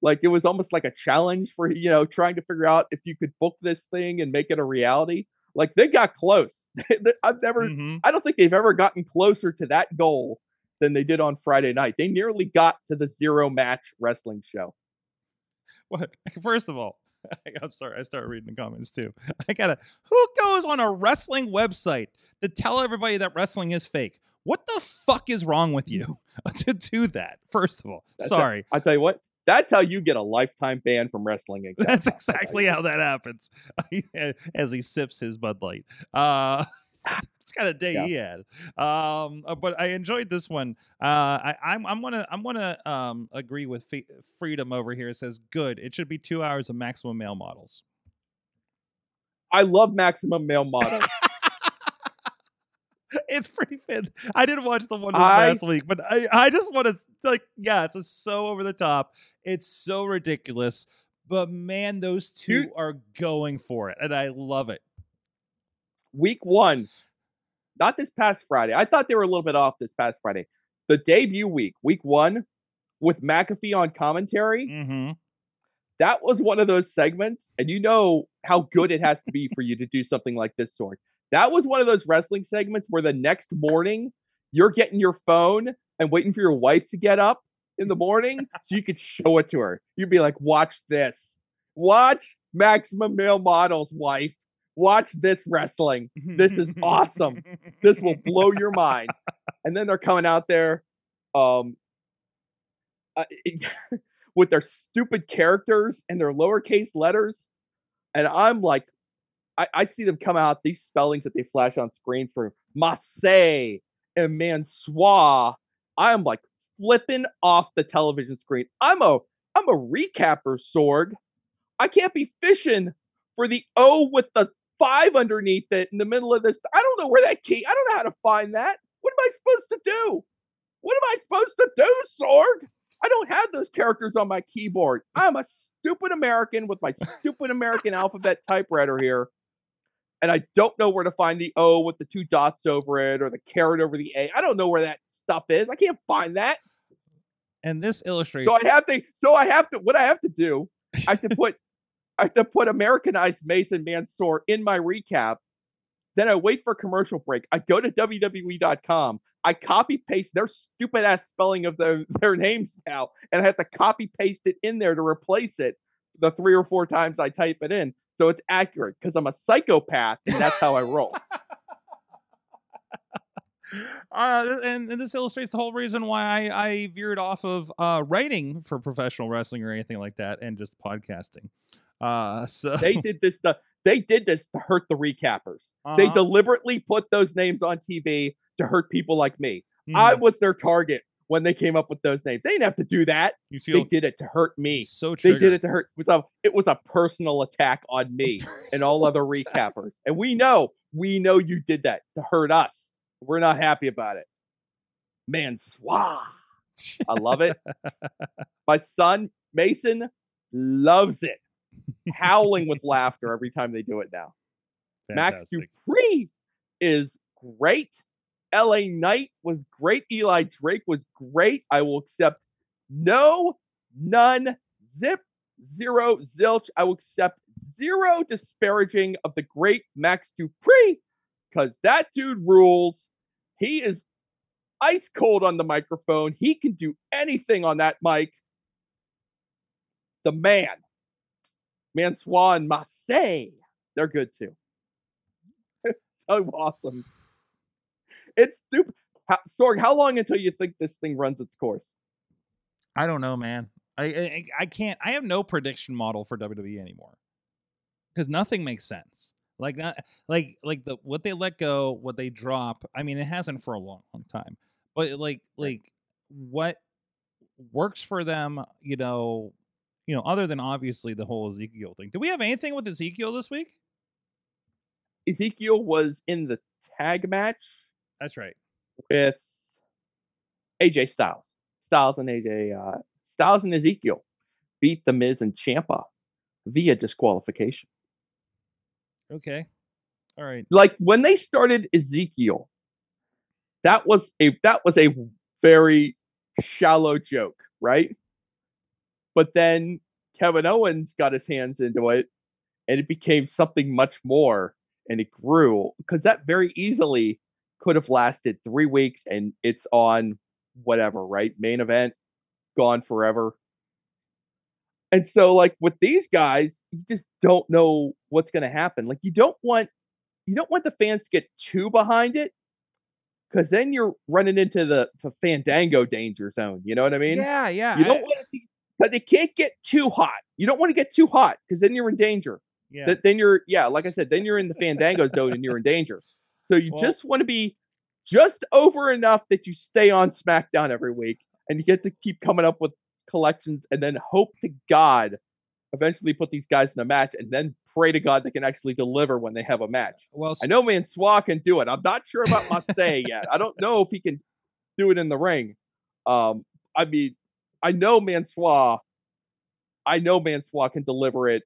Like it was almost like a challenge for you know trying to figure out if you could book this thing and make it a reality. Like they got close. I've never Mhm. I don't think they've ever gotten closer to that goal than they did on Friday night. They nearly got to the zero match wrestling show. What? First of all, I'm sorry. I started reading the comments too. I gotta. Who goes on a wrestling website to tell everybody that wrestling is fake? What the fuck is wrong with you to do that? First of all, That's sorry. I tell you what, that's how you get a lifetime ban from wrestling. That's exactly how that happens. As he sips his Bud Light. Uh, it's kind of day Yeah. he had. Um, uh, but I enjoyed this one. Uh, I, I'm I'm gonna I'm gonna um agree with Fe- Freedom over here. It says good. It should be two hours of maximum male models. I love maximum male models. it's pretty fit. I didn't watch the one this I- last week, but I, I just want to like, yeah, it's just so over the top. It's so ridiculous. But man, those two Dude. are going for it, and I love it. Week one, not this past Friday. I thought they were a little bit off this past Friday. The debut week, week one, with McAfee on commentary. Mm-hmm. that was one of those segments, and you know how good it has to be for you to do something like this sort. That was one of those wrestling segments where the next morning you're getting your phone and waiting for your wife to get up in the morning so you could show it to her. You'd be like, watch this. Watch Maximum Male Models, wife. Watch this wrestling. This is awesome. This will blow your mind. And then they're coming out there um, uh, with their stupid characters and their lowercase letters. And I'm like, I, I see them come out, these spellings that they flash on screen for Marseille and Mansois. I am like flipping off the television screen. I'm a I'm a recapper, Sorg. I can't be fishing for the O with the five underneath it in the middle of this. I don't know where that key. I don't know how to find that. What am I supposed to do? What am I supposed to do, Sorg? I don't have those characters on my keyboard. I'm a stupid American with my stupid American alphabet typewriter here. And I don't know where to find the O with the two dots over it or the carrot over the A. I don't know where that stuff is. I can't find that. and this illustrates. So I have to. So I have to. What I have to do, I have to put, I have to put Americanized Mason Mansoor in my recap. Then I wait for commercial break. I go to WWE.com. I copy paste their stupid ass spelling of their names now, and I have to copy paste it in there to replace it the three or four times I type it in, so it's accurate. Because I'm a psychopath, and that's how I roll. Uh, and, and this illustrates the whole reason why I, I veered off of uh, writing for professional wrestling or anything like that, and just podcasting. Uh, so they did this. To, they did this to hurt the recappers. They Uh-huh. deliberately put those names on TV to hurt people like me. I Mhm. was their target when they came up with those names. They didn't have to do that. you They did it to hurt me. so They did it to hurt. It was a, it was a personal attack on me and all other recappers. And we know, we know you did that to hurt us. We're not happy about it. Man, swah. I love it. My son, Mason, loves it. Howling with laughter every time they do it now. Max Dupree is great. LA Knight was great. Eli Drake was great. I will accept no, none, zip, zero, zilch. I will accept zero disparaging of the great Max Dupree because that dude rules. He is ice cold on the microphone. He can do anything on that mic. The man, Mansois and Marseille, they're good too. so awesome. It's stupid. How, Sorg, how long until you think this thing runs its course? I don't know, man. I, I I can't. I have no prediction model for WWE anymore because nothing makes sense. Like not like like the what they let go, what they drop. I mean, it hasn't for a long, long time. But like like what works for them, you know, you know, other than obviously the whole Ezekiel thing. Do we have anything with Ezekiel this week? Ezekiel was in the tag match That's right. with AJ Styles. Styles and AJ uh, Styles and Ezekiel beat the Miz and Ciampa via disqualification. Okay. All right. Like when they started Ezekiel, that was a that was a very shallow joke, right? But then Kevin Owens got his hands into it and it became something much more and it grew because that very easily could have lasted three weeks and it's on whatever, right? Main event, gone forever. And so, like with these guys, you just don't know what's going to happen. Like you don't want you don't want the fans to get too behind it because then you're running into the, the Fandango danger zone. You know what I mean? yeah, yeah. You don't want to because they can't get too hot. You don't want to get too hot because then you're in danger. yeah. Th- then you're yeah, like I said, then you're in the Fandango zone and you're in danger. So you Well- just want to be just over enough that you stay on SmackDown every week and you get to keep coming up with collections and then hope to God eventually put these guys in a match and then pray to God they can actually deliver when they have a match. well, I know Mansois can do it. I'm not sure about Massey yet. I don't know if he can do it in the ring. Um, I mean, I know Mansois. I know Mansois can deliver it.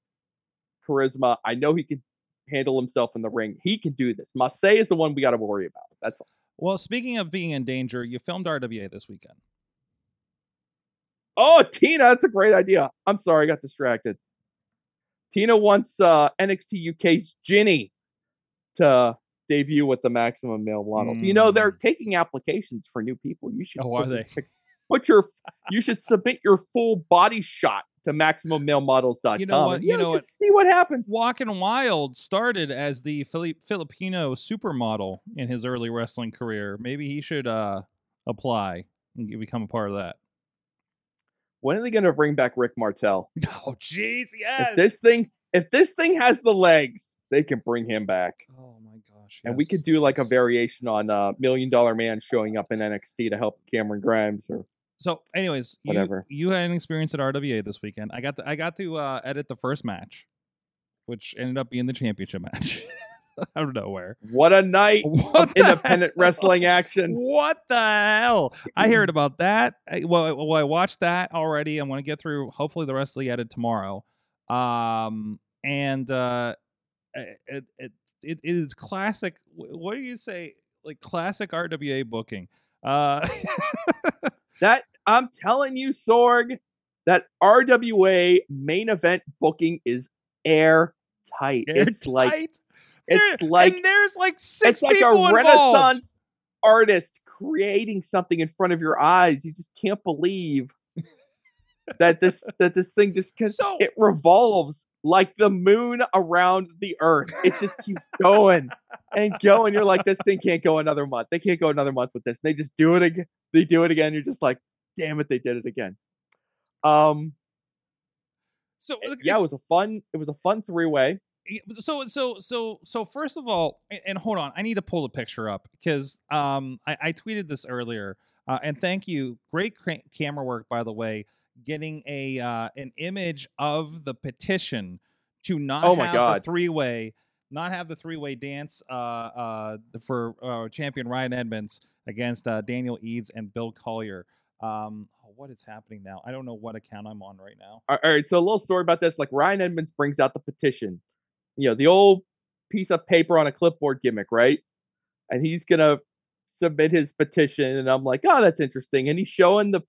Charisma. I know he can handle himself in the ring. He can do this. Massey is the one we got to worry about. That's all. well, speaking of being in danger, you filmed RWA this weekend. Oh, Tina, that's a great idea. I'm sorry, I got distracted. Tina wants uh, NXT UK's Jinny to debut with the Maximum Male Models. You know they're Mm. taking applications for new people. You should Oh, are they? Put your you should submit your full body shot to MaximumMaleModels.com. You know what- and, you know just see what happens. Walking Wild started as the Fili- Filipino supermodel in his early wrestling career. Maybe he should uh, apply and become a part of that. When are they going to bring back Rick Martel? Oh, jeez, yes. If this thing if this thing has the legs, they can bring him back. oh my gosh. And we could do like a variation on uh, Million Dollar Man showing up in NXT to help Cameron Grimes or So, anyways, you, Whatever. you had an experience at RWA this weekend. I got to, I got to uh, edit the first match, which ended up being the championship match out of nowhere. what a night What of independent hell? wrestling action. What the hell? I heard about that. I, well, I- well, I watched that already. I'm going to get through hopefully the rest of the edit tomorrow. Um, and uh, it, it, it, it is classic. What do you say? Like classic RWA booking. Uh, That I'm telling you, Sorg, that RWA main event booking is airtight. It's like airtight. it's There- like and there's like six it's like a people involved. renaissance artist creating something in front of your eyes. You just can't believe that this that this thing just cause So it revolves like the moon around the earth. It just keeps going and going. You're like, this thing can't go another month. They can't go another month with this. They just do it again. They do it again. You're just like, damn it, they did it again. Um, so it- yeah, it was a fun. It was a fun three way. So so so so first of all and, hold on i need to pull the picture up because um i, I tweeted this earlier uh, and thank you great cra- camera work by the way getting a uh an image of the petition to not Oh have God. the three-way not have the three-way dance uh uh for uh, champion ryan edmonds against uh daniel eads and bill collier um oh, what is happening now i don't know what account i'm on right now All right, so a little story about this. Like Ryan Edmonds brings out the petition, you know, the old piece of paper on a clipboard gimmick, right? And he's gonna submit his petition, and I'm like, oh, that's interesting. And he's showing the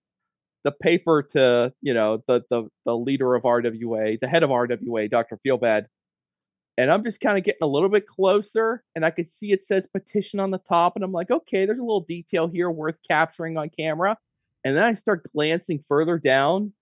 the paper to you know the the the leader of RWA, the head of RWA, Dr. Feelbad. And I'm just kind of getting a little bit closer, and I could see it says petition on the top, and I'm like, okay, there's a little detail here worth capturing on camera. And then I start glancing further down,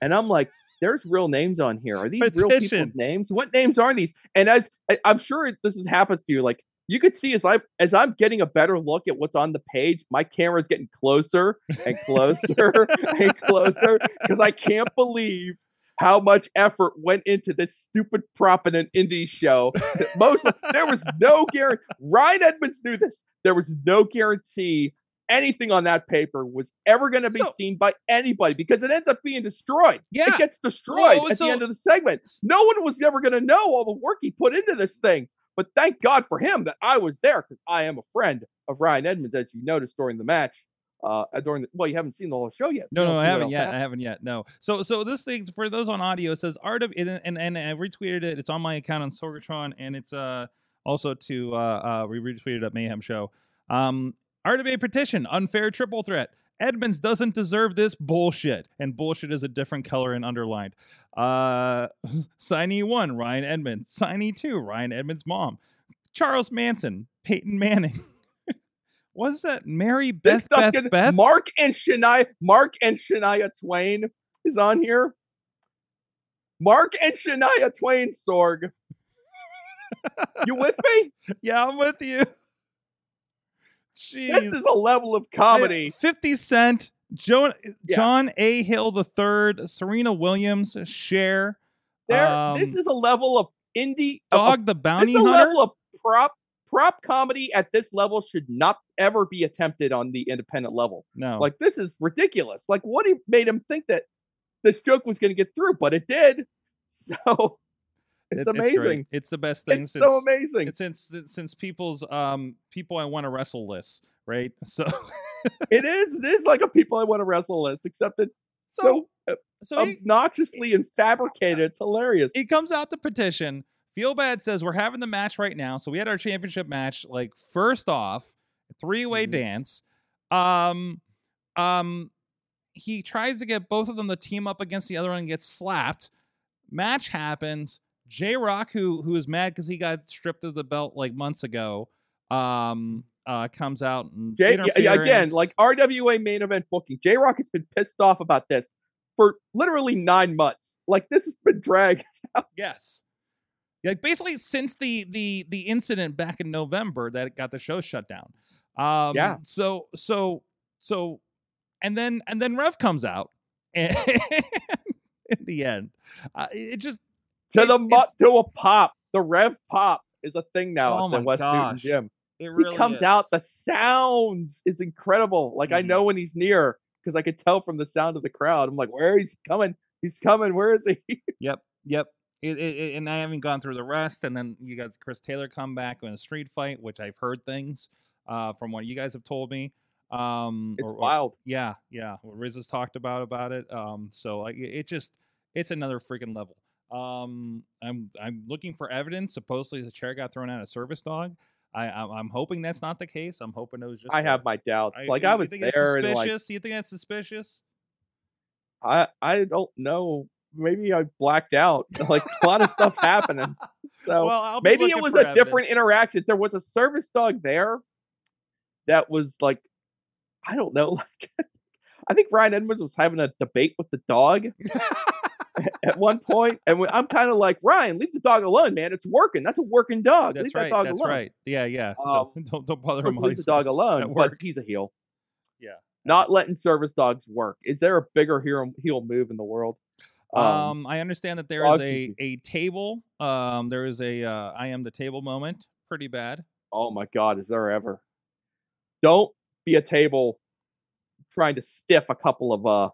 and I'm like, there's real names on here. Are these real people's names? What names are these? And as I, I'm sure this has happens to you, like you could see as I as I'm getting a better look at what's on the page, my camera's getting closer and closer and closer because I can't believe how much effort went into this stupid prop in an indie show. Most there was no guarantee. Ryan Edmonds knew this. There was no guarantee anything on that paper was ever going to be So- seen by anybody because it ends up being destroyed. Yeah. It gets destroyed Well, at so- the end of the segment. No one was ever going to know all the work he put into this thing. But thank God for him that I was there because I am a friend of Ryan Edmonds, as you noticed during the match. Uh, during the well, you haven't seen the whole show yet. No, so no, don't I haven't else yet. I haven't yet. No. So, so this thing for those on audio it says RW and and, and I retweeted it. It's on my account on Sorgatron, and it's uh also to uh uh we retweeted at Mayhem Show. Um, RWA petition unfair triple threat. Edmonds doesn't deserve this bullshit, and bullshit is a different color and underlined. Uh, signee one, Ryan Edmonds. Signee two, Ryan Edmonds' mom. Charles Manson, Peyton Manning. What's that? Mary Beth Beth Beth. Mark and Shania, Mark and Shania Twain is on here. Mark and Shania Twain, Sorg. you with me? Yeah, I'm with you. Jeez. This is a level of comedy. 50 Cent, Joan, Yeah. John A. Hill the third, Serena Williams, Cher, There, um, this is a level of indie. of- Dog the this Bounty is a Hunter. level of prop. Prop comedy at this level should not ever be attempted on the independent level. No, Like this is ridiculous. Like what made him think that this joke was going to get through, but it did. So it's, amazing. great. It's the best thing It's since so amazing. it's since since- people's um people I want to wrestle lists, right? So It is. It is like a people I want to wrestle list, except it's so so so he, obnoxiously and fabricated. It's hilarious. he comes out to petition. Feel bad says we're having the match right now. So we had our championship match. Like first off, three way Mhm. dance. Um, um, he tries to get both of them to team up against the other one and gets slapped. Match happens. J Rock, who who is mad because he got stripped of the belt like months ago, um, uh, comes out and yeah, yeah, again, like RWA main event booking. J Rock has been pissed off about this for literally nine months. Like this has been dragged. Yes. Like basically since the the the incident back in November that got the show shut down. Um Yeah. so so so and then and then Rev comes out and in the end. Uh, it just To the It's- mu- it's- to a pop. The Rev pop is a thing now Oh at the my West Newton gosh. Gym. it He comes is. out, the sounds is incredible. Like I Mhm. know when he's near because I could tell from the sound of the crowd. I'm like, where is he coming? He's coming. Where is he? Yep, yep. It, it, and I haven't gone through the rest. And then you got Chris Taylor come back in a street fight, which I've heard things uh, from what you guys have told me. Um, It's or- or- wild. Yeah, yeah. What Riz has talked about about it. Um, so like, it, it just it's another freaking level. Um, I'm I'm looking for evidence. Supposedly the chair got thrown out a service dog. I I'm, I'm hoping that's not the case. I'm hoping it was just. I a- have my doubts. I- like I was think there and like suspicious? you think that's suspicious? I I don't know. Maybe I blacked out. Like a lot of stuff happening. So well, maybe it was a different interaction. There was a service dog there that was like, I don't know. Like, I think Ryan Edmonds was having a debate with the dog at one point, and I'm kind of like, Ryan, leave the dog alone, man. It's working. That's a working dog. That's leave right. that dog That's alone. right. Yeah, yeah. Um, don't, don't don't bother him. leave the dog alone, but he's a heel. Yeah. Not letting service dogs work. Is there a bigger heel heel move in the world? Um, I understand that there is a a table. Um, there is a uh, I am the table moment. Pretty bad. Oh my God, is there ever? Don't be a table trying to stiff a couple of uh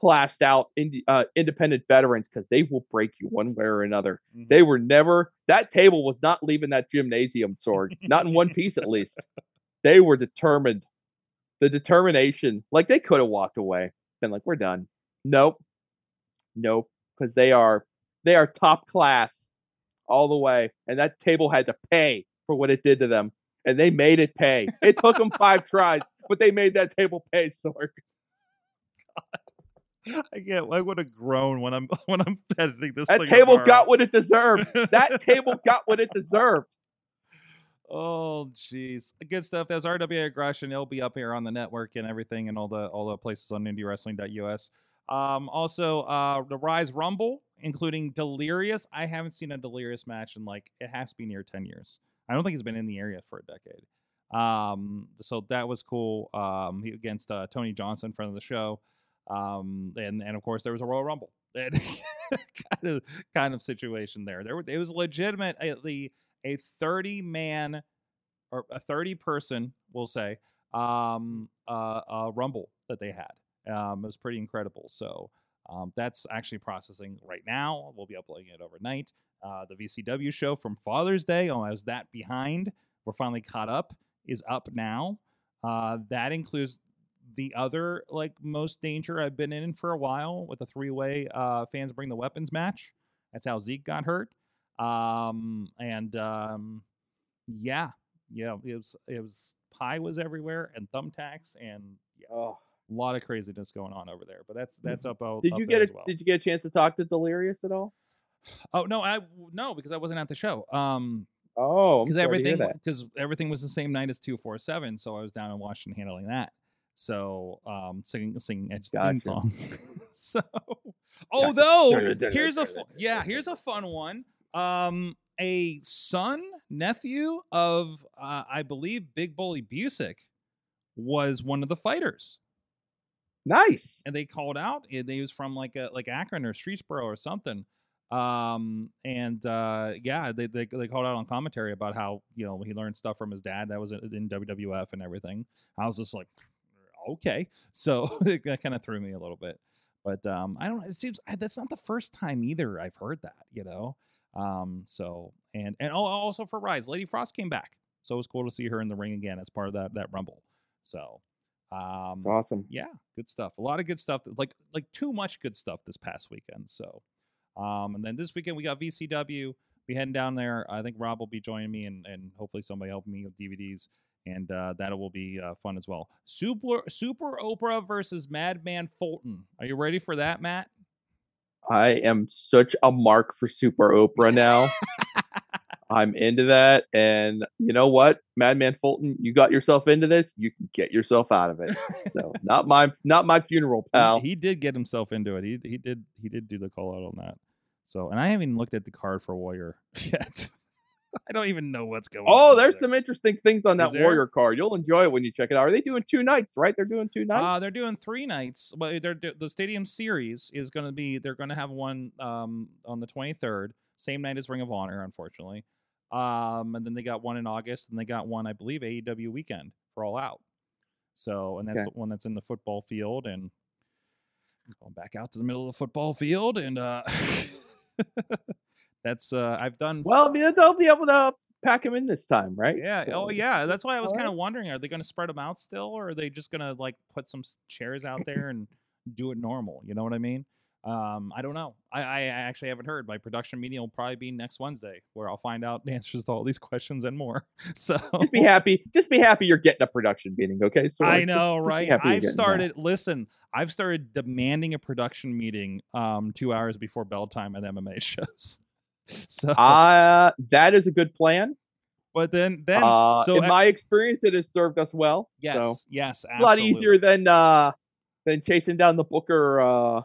classed out indi- uh, independent veterans because they will break you one way or another. Mhm. They were never that table was not leaving that gymnasium sword, not in one piece at least. They were determined. The determination, like they could have walked away, been like, "We're done." Nope, nope, because they are they are top class all the way, and that table had to pay for what it did to them, and they made it pay. It took them five tries, but they made that table pay. Sorg. I get. I would have grown when I'm when I'm editing this. That table apart. got what it deserved. That table got what it deserved. Oh, jeez, good stuff. There's RWA aggression. It'll be up here on the network and everything, and all the all the places on IndieWrestling.us. Um, also, uh, the Rise Rumble, including Delirious. I haven't seen a Delirious match in like it has to be near ten years. I don't think he's been in the area for a decade. Um, so that was cool. Um, he, against uh, Tony Johnson, friend of the show. Um, and and of course there was a Royal Rumble. Kind of kind of situation there. There it was legitimately a 30 man or a 30 person, we'll say, um, uh, Rumble that they had. Um, it was pretty incredible. So um, that's actually processing right now. We'll be uploading it overnight. Uh, the VCW show from Father's Day, oh, I was that behind. We're finally caught up. Is up now. Uh, that includes the other like most danger I've been in for a while with a three way uh, fans bring the weapons match. That's how Zeke got hurt. Um, and um, yeah, yeah, it was it was pie was everywhere and thumbtacks and yeah, Oh. a lot of craziness going on over there. But that's that's up. Did up you get a well. Did you get a chance to talk to Delirious at all? Oh no, I no because I wasn't at the show. Um, Oh, because sorry to hear everything because everything was the same night as two four seven, so I was down in Washington handling that. So um, singing singing Edge theme song. so although here's a fu- yeah here's a fun one. Um, a son nephew of uh, I believe Big Bully Busick was one of the fighters Nice. and they called out and they was from like a like Akron or Streetsboro or something. Um and uh yeah, they, they they called out on commentary about how, you know, he learned stuff from his dad that was in WWF and everything. I was just like, okay. So that kind of threw me a little bit. But um I don't it seems that's not the first time either I've heard that, you know. Um so and and al- also for Rise, Lady Frost came back. So it was cool to see her in the ring again as part of that that rumble. So um awesome. yeah, good stuff. A lot of good stuff. Like like too much good stuff this past weekend. So, um, and then this weekend we got VCW. We heading down there. I think Rob will be joining me, and and hopefully somebody helping me with DVDs, and uh, that will be uh, fun as well. Super Super Oprah versus Madman Fulton. Are you ready for that, Matt? I am such a mark for Super Oprah now. I'm into that, and you know what, Madman Fulton, you got yourself into this. You can get yourself out of it. So not my not my funeral, He- pal. He, did get himself into it. He he did he did do the call out on that. So, and I haven't even looked at the card for Warrior yet. I don't even know what's going on. Oh, there's there. some interesting things on that? Warrior card. You'll enjoy it when you check it out. Are they doing two nights? Right, they're doing two nights. Uh, they're doing three nights. But they're do- the Stadium Series is going to be. They're going to have one um, on the 23rd, same night as Ring of Honor, unfortunately. Um, and then they got one in August, and they got one, I believe, AEW weekend for All Out. So, and that's Okay. the one that's in the football field, and going back out to the middle of the football field, and uh, that's uh, I've done. well, I mean, they'll be able to pack them in this time, right? Yeah. So- Oh, yeah. That's why I was kind of wondering: Are they going to spread them out still, or are they just going to like put some chairs out there and do it normal? You know what I mean? Um, I don't know. I, I actually haven't heard. My production meeting will probably be next Wednesday, where I'll find out the answers to all these questions and more. So Just be happy. Just be happy you're getting a production meeting, okay? So I like, just- know, just right? you're I've getting that. started. Listen, I've started demanding a production meeting um two hours before bell time at MMA shows. So, Uh, that is a good plan. but then then uh, so in I- my experience, it has served us well. yes, So yes, a lot easier than uh, than chasing down the booker uh,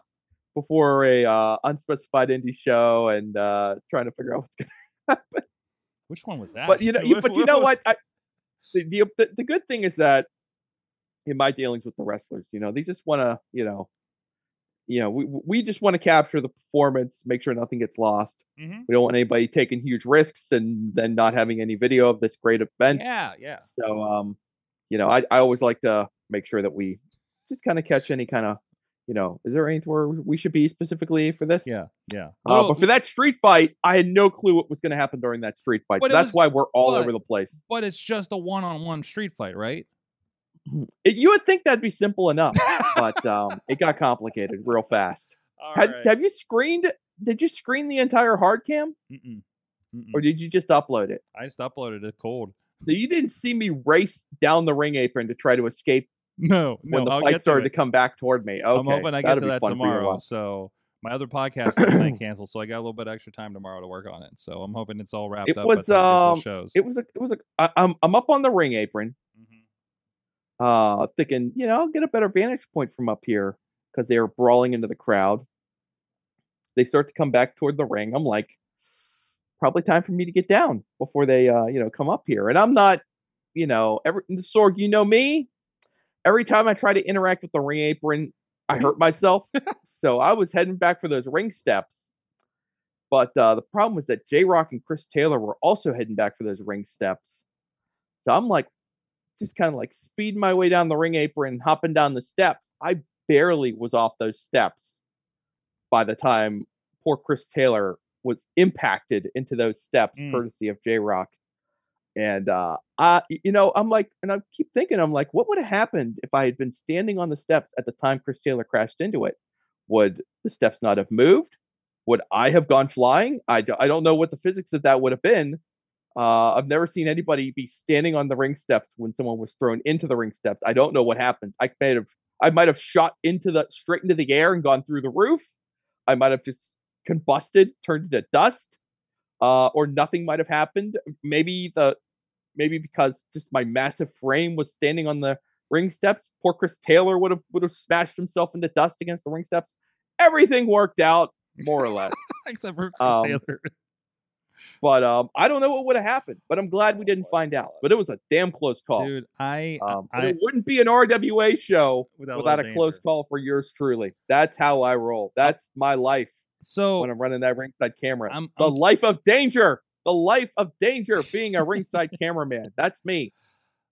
before a uh, unspecified indie show and uh, trying to figure out what's going to happen. Which one was that? But you know, What- but you what know was- what? I, the, the the the good thing is that in my dealings with the wrestlers, you know, they just want to, you know, you know, we we just want to capture the performance, make sure nothing gets lost. Mhm. We don't want anybody taking huge risks and then not having any video of this great event. Yeah, yeah. So, um, you know, I, I always like to make sure that we just kind of catch any kind of, you know, is there anything where we should be specifically for this? Yeah, yeah. Uh, Well, but for that street fight, I had no clue what was going to happen during that street fight. So that's was- why we're all but- over the place. but it's just a one-on-one street fight, right? It, you would think that'd be simple enough, but um, it got complicated real fast. Had, right. Have you screened? Did you screen the entire hard cam, Mm-mm. Mm-mm. or did you just upload it? I just uploaded it cold. So you didn't see me race down the ring apron to try to escape No, no. when the I'll fight get to started to come back toward me. Okay, I'm hoping I get to that fun for you to tomorrow. So my other podcast was canceled, so I got a little bit extra time tomorrow to work on it. So I'm hoping it's all wrapped It up. was, the time I get to um, shows. It was a, it was a. I, I'm I'm up on the ring apron, Mhm. uh, thinking you know I'll get a better vantage point from up here because they were brawling into the crowd. They start to come back toward the ring. I'm like, probably time for me to get down before they uh you know come up here. And I'm not, you know, every Sorg, you know me. Every time I try to interact with the ring apron, I hurt myself. so I was heading back for those ring steps. But uh, the problem was that J Rock and Chris Taylor were also heading back for those ring steps. So I'm like, just kind of like speeding my way down the ring apron, hopping down the steps. I barely was off those steps by the time poor Chris Taylor was impacted into those steps, Mm. courtesy of J Rock. And uh, I, you know, I'm like, and I keep thinking, I'm like, what would have happened if I had been standing on the steps at the time Chris Taylor crashed into it? Would the steps not have moved? Would I have gone flying? I, do, I don't know what the physics of that would have been. Uh, I've never seen anybody be standing on the ring steps when someone was thrown into the ring steps. I don't know what happens. I might have, I might have shot into the straight into the air and gone through the roof. I might have just combusted, turned into dust, uh, or nothing might have happened. Maybe the, maybe because just my massive frame was standing on the ring steps. Poor Chris Taylor would have would have smashed himself into dust against the ring steps. Everything worked out more or less. Except for Chris Um, Taylor. But um, I don't know what would have happened. But I'm glad we didn't find out. But it was a damn close call. Dude, I, um, I it wouldn't be an RWA show without, without a close call for yours truly. That's how I roll. That's my life So when I'm running that ringside camera. I'm, the I'm life of danger. The life of danger being a ringside cameraman. That's me.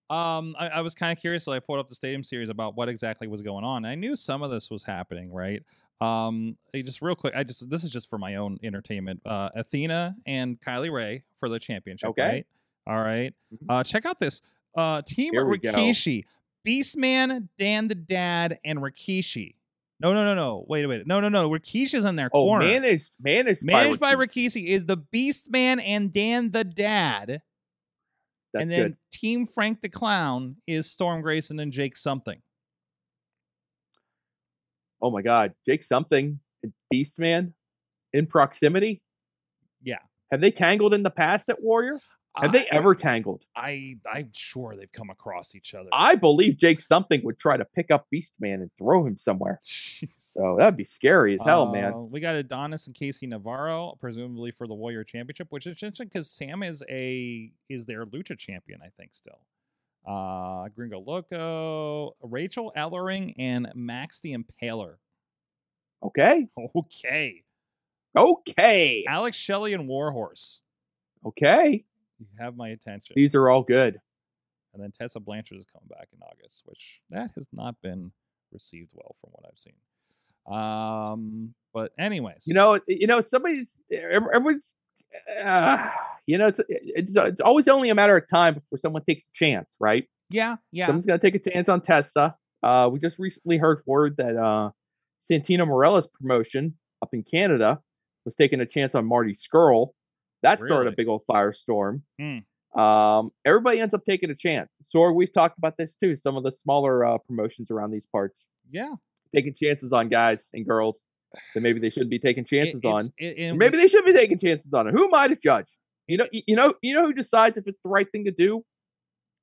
Um, I, I was kind of curious, so I pulled up the Stadium Series about what exactly was going on. I knew some of this was happening, right? Um, just real quick, I just this is just for my own entertainment. Uh, Athena and Kylie Rae for the championship, Okay. right? All right. Mhm. Uh, check out this uh team Here we go. Rikishi, Beastman, Dan the Dad, and Rikishi. No, no, no, no. Wait a minute. No, no, no. Rikishi's in their Oh, corner. managed managed Managed by Rikishi. Rikishi is the Beastman and Dan the Dad. That's and then good. Team Frank the Clown is Storm Grayson and Jake something. Oh my God, Jake something, and Beastman, in proximity. Yeah. Have they tangled in the past at Warrior? Have they ever tangled? I I'm sure they've come across each other. I believe Jake something would try to pick up Beastman and throw him somewhere. Jeez. So that'd be scary as hell, man. Uh, We got Adonis and Casey Navarro, presumably for the Warrior Championship, which is interesting because Sam is a is their lucha champion, I think, still. Uh Gringo Loco, Rachel Ellering, and Max the Impaler. Okay. Okay. Okay. Alex Shelley and Warhorse. Okay. You have my attention. These are all good. And then Tessa Blanchard is coming back in August, which that has not been received well from what I've seen. Um, but anyways, You know, you know, somebody's ev- everyone's. Uh, you know, it's, it's it's always only a matter of time before someone takes a chance, right? yeah, yeah, Someone's gonna take a chance on Tessa. Uh, we just recently heard word that uh, Santino Marella's promotion up in Canada was taking a chance on Marty Scurll. That started a big old firestorm. Hmm. Um, everybody ends up taking a chance. So we've talked about this too. Some of the smaller uh, promotions around these parts yeah. taking chances on guys and girls that maybe they shouldn't be taking It- chances on. it's- it- maybe they should be taking chances on it. Who am I to judge? You know, you, know, you know who decides if it's the right thing to do.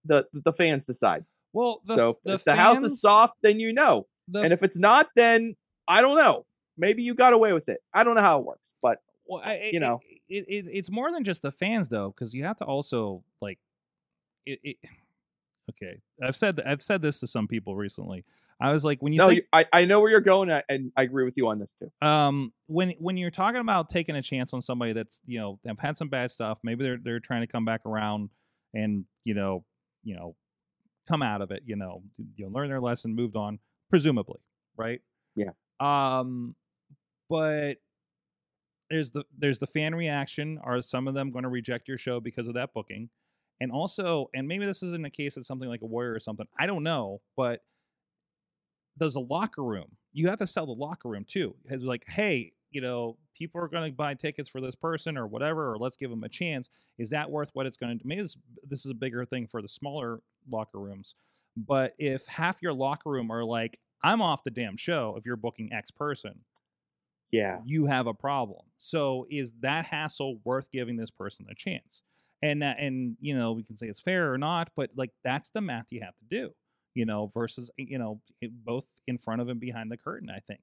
The the fans decide. well, the, so the if the house is soft, then you know. the and if it's not, then I don't know. Maybe you got away with it. I don't know how it works, but well, uh, I, you know. it, it, it's more than just the fans though, because you have to also like it, it. Okay, I've said I've said this to some people recently. I was like, when you no, think, you, I I know where you're going, a- and I agree with you on this too. um when when you're talking about taking a chance on somebody that's you know they've had some bad stuff maybe they're they're trying to come back around and you know you know come out of it you know you know learn their lesson moved on presumably right Yeah. um but there's the there's the fan reaction are some of them going to reject your show because of that booking and also and maybe this isn't a case of something like a warrior or something i don't know but there's a locker room. You have to sell the locker room too. It's like, hey, you know, people are going to buy tickets for this person or whatever, or let's give them a chance. Is that worth what it's going to? Maybe this, this is a bigger thing for the smaller locker rooms. But if half your locker room are like, I'm off the damn show if you're booking X person, Yeah, you have a problem. So is that hassle worth giving this person a chance? And that, and you know, we can say it's fair or not, but like that's the math you have to do, you know, versus you know, both in front of and behind the curtain. I think,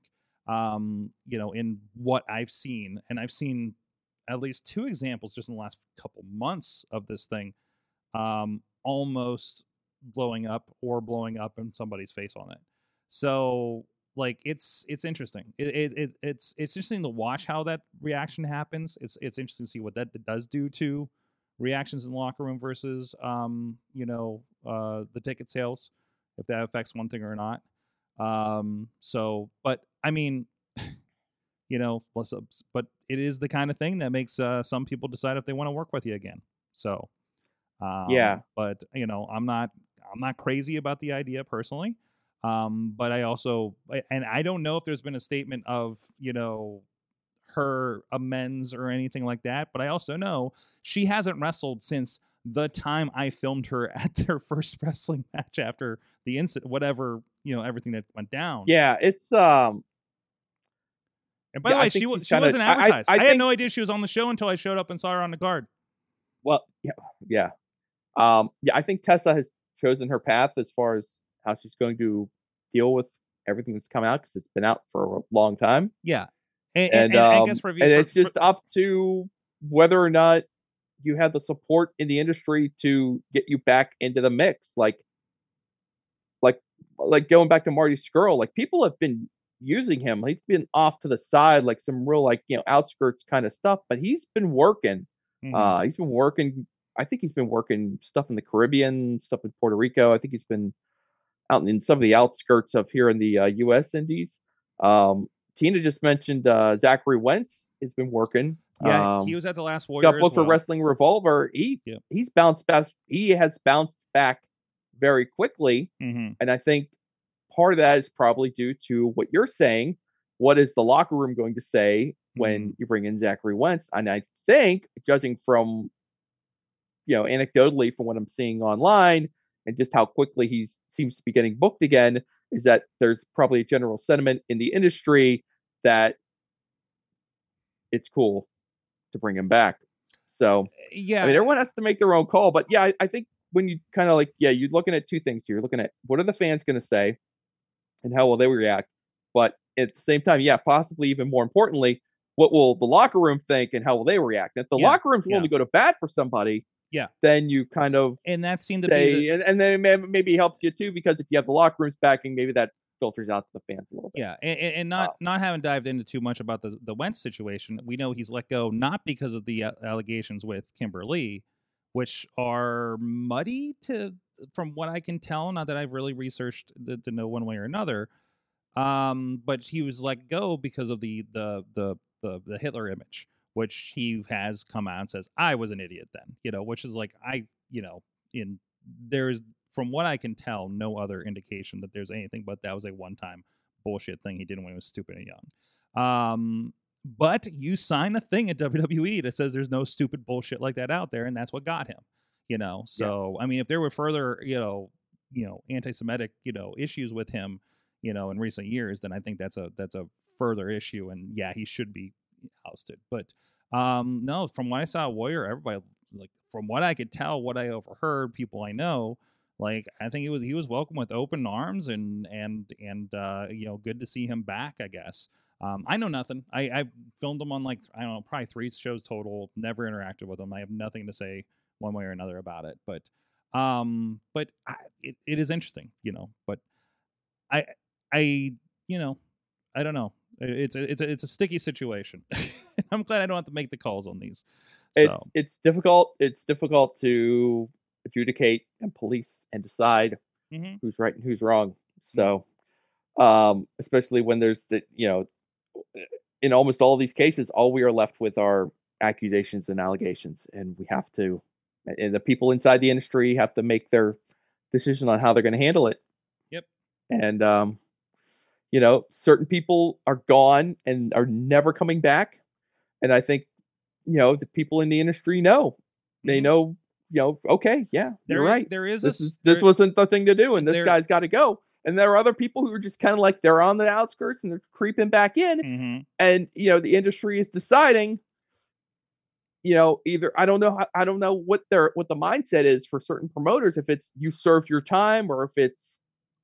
um, you know, in what I've seen, and I've seen at least two examples just in the last couple months of this thing, um, almost blowing up or blowing up in somebody's face on it. So like it's it's interesting. It, it, it it's it's interesting to watch how that reaction happens. It's it's interesting to see what that does do to reactions in the locker room versus um you know uh the ticket sales if that affects one thing or not. Um so but I mean you know up but it is the kind of thing that makes uh some people decide if they want to work with you again. So um, Yeah. but you know I'm not I'm not crazy about the idea personally. Um, but I also and I don't know if there's been a statement of you know her amends or anything like that. But I also know she hasn't wrestled since the time I filmed her at their first wrestling match after the incident, whatever you know, everything that went down. Yeah, it's um And by Yeah, the way, she think she kinda- wasn't I- I- advertised. I, I had think- no idea she was on the show until I showed up and saw her on the card. well yeah yeah. Um yeah, I think Tessa has chosen her path as far as how she's going to deal with everything that's come out because it's been out for a long time. Yeah, and, And, and, and I um, guess review and for- it's just for- up to whether or not you have the support in the industry to get you back into the mix. Like, like, like going back to Marty Scurll, like people have been using him. He's been off to the side, like some real like you know outskirts kind of stuff, but he's been working. Mhm. Uh, he's been working. I think he's been working stuff in the Caribbean, stuff in Puerto Rico. I think he's been out in some of the outskirts of here in the uh, U.S. Indies. Um, Tina just mentioned uh, Zachary Wentz has been working. Yeah, um, he was at the last Warrior. got booked for. Wrestling Revolver. He he's bounced back. He has bounced back very quickly, Mhm. and I think part of that is probably due to what you're saying. What is the locker room going to say when you bring in Zachary Wentz? And I think, judging from you know anecdotally from what I'm seeing online and just how quickly he seems to be getting booked again, is that there's probably a general sentiment in the industry that it's cool to bring him back. So Yeah, I mean, everyone has to make their own call, but yeah, I, I think when you kind of like, yeah, you're looking at two things here. You're looking at what are the fans going to say, and how will they react. But at the same time, yeah, possibly even more importantly, what will the locker room think, and how will they react? If the Yeah, locker room's willing yeah. to go to bat for somebody, Yeah. then you kind of and that seemed to be the, and, and then maybe helps you too because if you have the locker room's backing, maybe that filters out to the fans a little bit. Yeah, and, and not Uh, not having dived into too much about the the Wentz situation, we know he's let go not because of the uh, allegations with Kimberly, which are muddy to from what I can tell. Not that I've really researched the, to know one way or another. Um, but he was let go because of the the the the, the Hitler image, which he has come out and says I was an idiot then, you know, which is like I, you know, in there's from what I can tell, no other indication that there's anything but that was a one time bullshit thing he did when he was stupid and young. Um, but you sign a thing at WWE that says there's no stupid bullshit like that out there, and that's what got him. You know, so I mean, if there were further, you know, you know, anti-Semitic, you know, issues with him, you know, in recent years, then I think that's a that's a further issue, and yeah, he should be ousted. But um, no, from what I saw, Warrior, everybody like from what I could tell, what I overheard, people I know, like I think he was he was welcome with open arms and and and uh, you know good to see him back. I guess um, I know nothing. I I filmed him on like I don't know probably three shows total. Never interacted with him. I have nothing to say one way or another about it. But um, but I, it it is interesting, you know. But I I you know I don't know. It's a, it's a, it's a sticky situation. I'm glad I don't have to make the calls on these. it's it's difficult. It's difficult to adjudicate and police and decide mhm. who's right and who's wrong. So, um, especially when there's the you know, in almost all these cases, all we are left with are accusations and allegations, and we have to, and the people inside the industry have to make their decision on how they're going to handle it. Yep. And um, you know, certain people are gone and are never coming back, and I think, you know, the people in the industry know. They Mhm. know, you know, okay, yeah, There you're right There is a this s- is this there- wasn't the thing to do, and this there- guy's got to go. And there are other people who are just kind of like they're on the outskirts and they're creeping back in, Mhm. and you know the industry is deciding. You know, either I don't know, I don't know what their what the mindset is for certain promoters. If it's you served your time, or if it's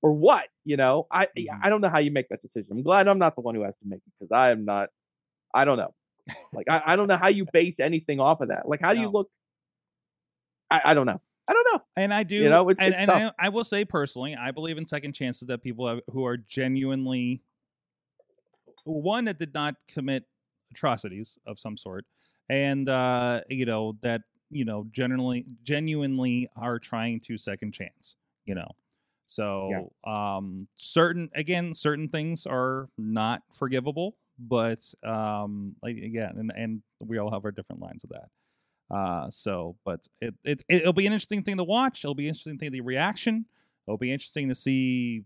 or what. You know, I Mhm. I don't know how you make that decision. I'm glad I'm not the one who has to make it because I am not. I don't know. Like I, I don't know how you base anything off of that. Like how do you look? I, I don't know. I don't know. And I do, You know, it's- and, and I. I will say personally, I believe in second chances that people have, who are genuinely one that did not commit atrocities of some sort, and uh, you know that you know generally genuinely are trying to second chance. You know, so um, certain again certain things are not forgivable, but um, like again, and and we all have our different lines of that. Uh, so, but it, it it'll be an interesting thing to watch. It'll be interesting see the reaction. It'll be interesting to see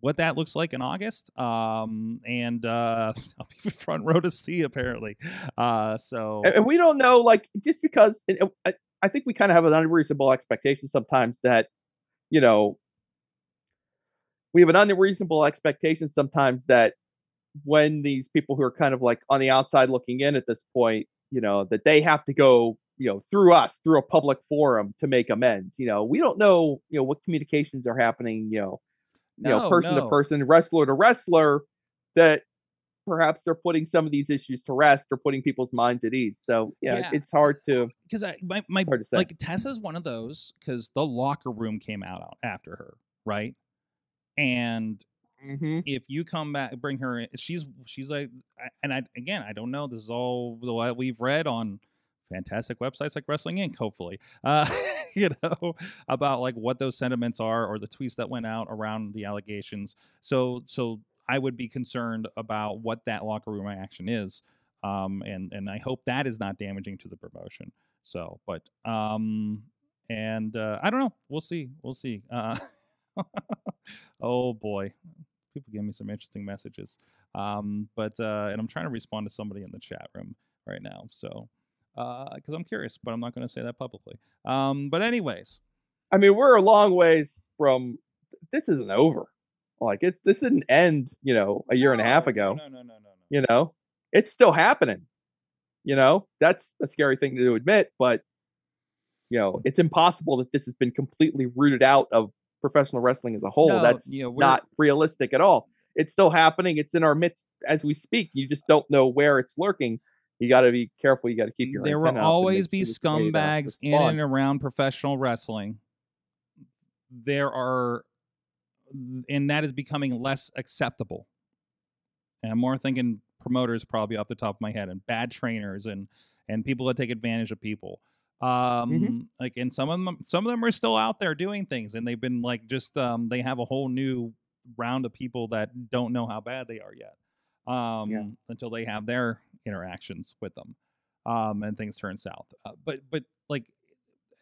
what that looks like in August. Um, and uh, I'll be front row to see apparently. Uh, so and, we don't know, like, just because and, and I, I think we kind of have an unreasonable expectation sometimes that, you know, we have an unreasonable expectation sometimes that when these people who are kind of like on the outside looking in at this point, you know, that they have to go, you know, through us, through a public forum to make amends. You know, we don't know, you know, what communications are happening, you know, you know, No, person to person, wrestler to wrestler, that perhaps they're putting some of these issues to rest or putting people's minds at ease. So yeah, Yeah. it's hard to because I my, my hard to say. like Tessa's one of those because the locker room came out after her, right? And Mhm. if you come back, bring her in, she's she's like, and I again, I don't know. This is all what we've read on fantastic websites like Wrestling Inc. Hopefully, uh, you know about like what those sentiments are or the tweets that went out around the allegations. So so I would be concerned about what that locker room action is, um, and and I hope that is not damaging to the promotion. So, but um, and uh, I don't know. We'll see. We'll see. Uh, oh boy, people give me some interesting messages. Um, but uh, and I'm trying to respond to somebody in the chat room right now. So because I'm curious, but I'm not going to say that publicly. Um, but anyways, I mean, we're a long ways from this isn't over. Like it this didn't end, you know, a year and a half ago. No, no, no, no, no. You know? It's still happening. You know? That's a scary thing to admit, but you know, it's impossible that this has been completely rooted out of professional wrestling as a whole. No, That's you know, not realistic at all. It's still happening. It's in our midst as we speak. You just don't know where it's lurking. You got to be careful. You got to keep your. there will antenna up and always be sure this way to scumbags in and around professional wrestling. There are, and that is becoming less acceptable. And I'm more thinking promoters probably off the top of my head, and bad trainers, and and people that take advantage of people. Um, Mm-hmm. like, and some of them, some of them are still out there doing things, and they've been like just, um, they have a whole new round of people that don't know how bad they are yet, um, until they have their interactions with them, um, and things turn south. Uh, but, but like,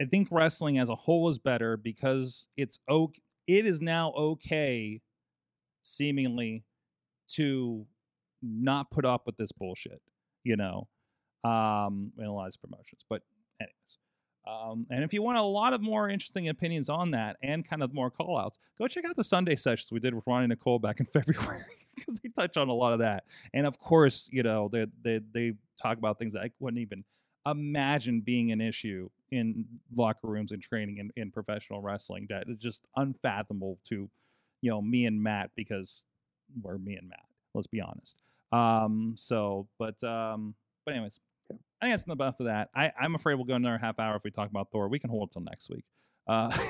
I think wrestling as a whole is better because it's okay. It is now okay, seemingly, to not put up with this bullshit. You know, um, in a lot of promotions. But anyways, um, and if you want a lot of more interesting opinions on that and kind of more call outs, go check out the Sunday sessions we did with Ronnie Nicole back in February because they touch on a lot of that. And of course, you know, they they they talk about things that I wouldn't even imagine being an issue in locker rooms and training in, in professional wrestling that is just unfathomable to, you know, me and Matt because we're me and Matt. Let's be honest. Um, so, but um, but anyways, I think that's enough of that. I, I'm afraid we'll go another half hour if we talk about Thor. We can hold till next week. Uh,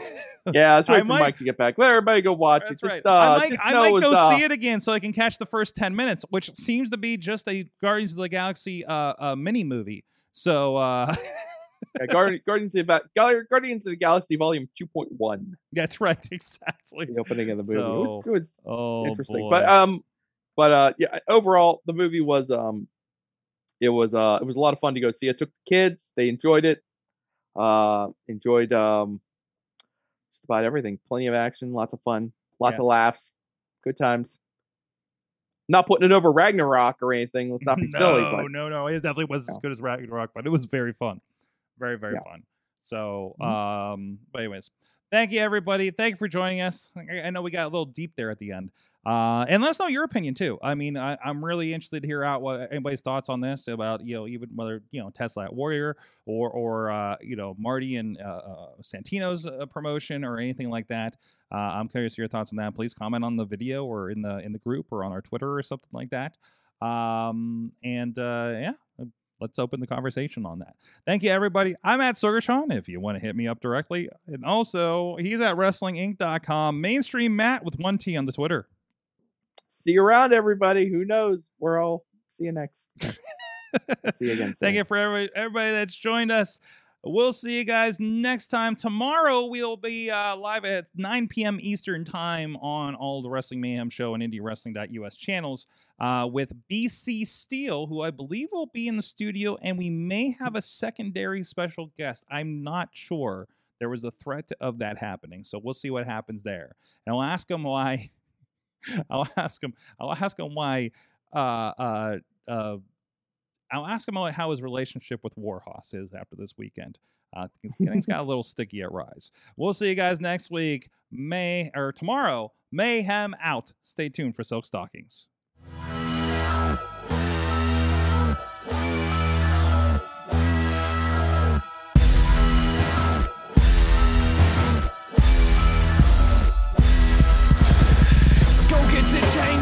Yeah, let's I for might- Mike to get back. Let everybody go watch that's it. right. Just, uh, I might, I might go uh, see it again so I can catch the first ten minutes, which seems to be just a Guardians of the Galaxy uh, uh mini movie. So uh, yeah, Guardi- Guardians of the Guardians of the Galaxy Volume 2.1, that's right, exactly. the opening of the movie. It was, it was Oh interesting, boy. but um, but uh, yeah, overall the movie was um, it was uh, it was a lot of fun to go see. I took the kids; they enjoyed it. Uh, enjoyed um, about everything. Plenty of action, lots of fun, lots Yeah. of laughs, good times. Not putting it over Ragnarok or anything. Let's not be no, silly, but no, no. It definitely was as good as Ragnarok, but it was very fun. Very, very Yeah. fun. So, Mhm. um, but anyways, thank you everybody. Thank you for joining us. I know we got a little deep there at the end. Uh, and let us know your opinion too. I mean, I, I'm really interested to hear out what anybody's thoughts on this about you know even whether you know Tessa at Warrior or or uh, you know Marty and uh, uh, Santino's uh, promotion or anything like that. Uh, I'm curious your thoughts on that. Please comment on the video or in the in the group or on our Twitter or something like that. Um, and yeah, let's open the conversation on that. Thank you, everybody. I'm at Sorgatron if you want to hit me up directly. And also, he's at WrestlingInc.com. Mainstream Matt with one T on the Twitter. See you around, everybody. Who knows? we're all see you next. see you again. Thank you for everybody, everybody that's joined us. We'll see you guys next time. Tomorrow we'll be uh, live at 9 p.m. Eastern time on all the Wrestling Mayhem Show and IndieWrestling.us channels uh, with BC Steel, who I believe will be in the studio, and we may have a secondary special guest. I'm not sure. There was a threat of that happening, so we'll see what happens there. And I'll ask him why. I'll ask him. I'll ask him why. Uh, uh, uh, I'll ask him how his relationship with Warhorse is after this weekend. Uh, things, got a little sticky at Rise. We'll see you guys next week. May or tomorrow. Mayhem out. Stay tuned for Silk Stockings.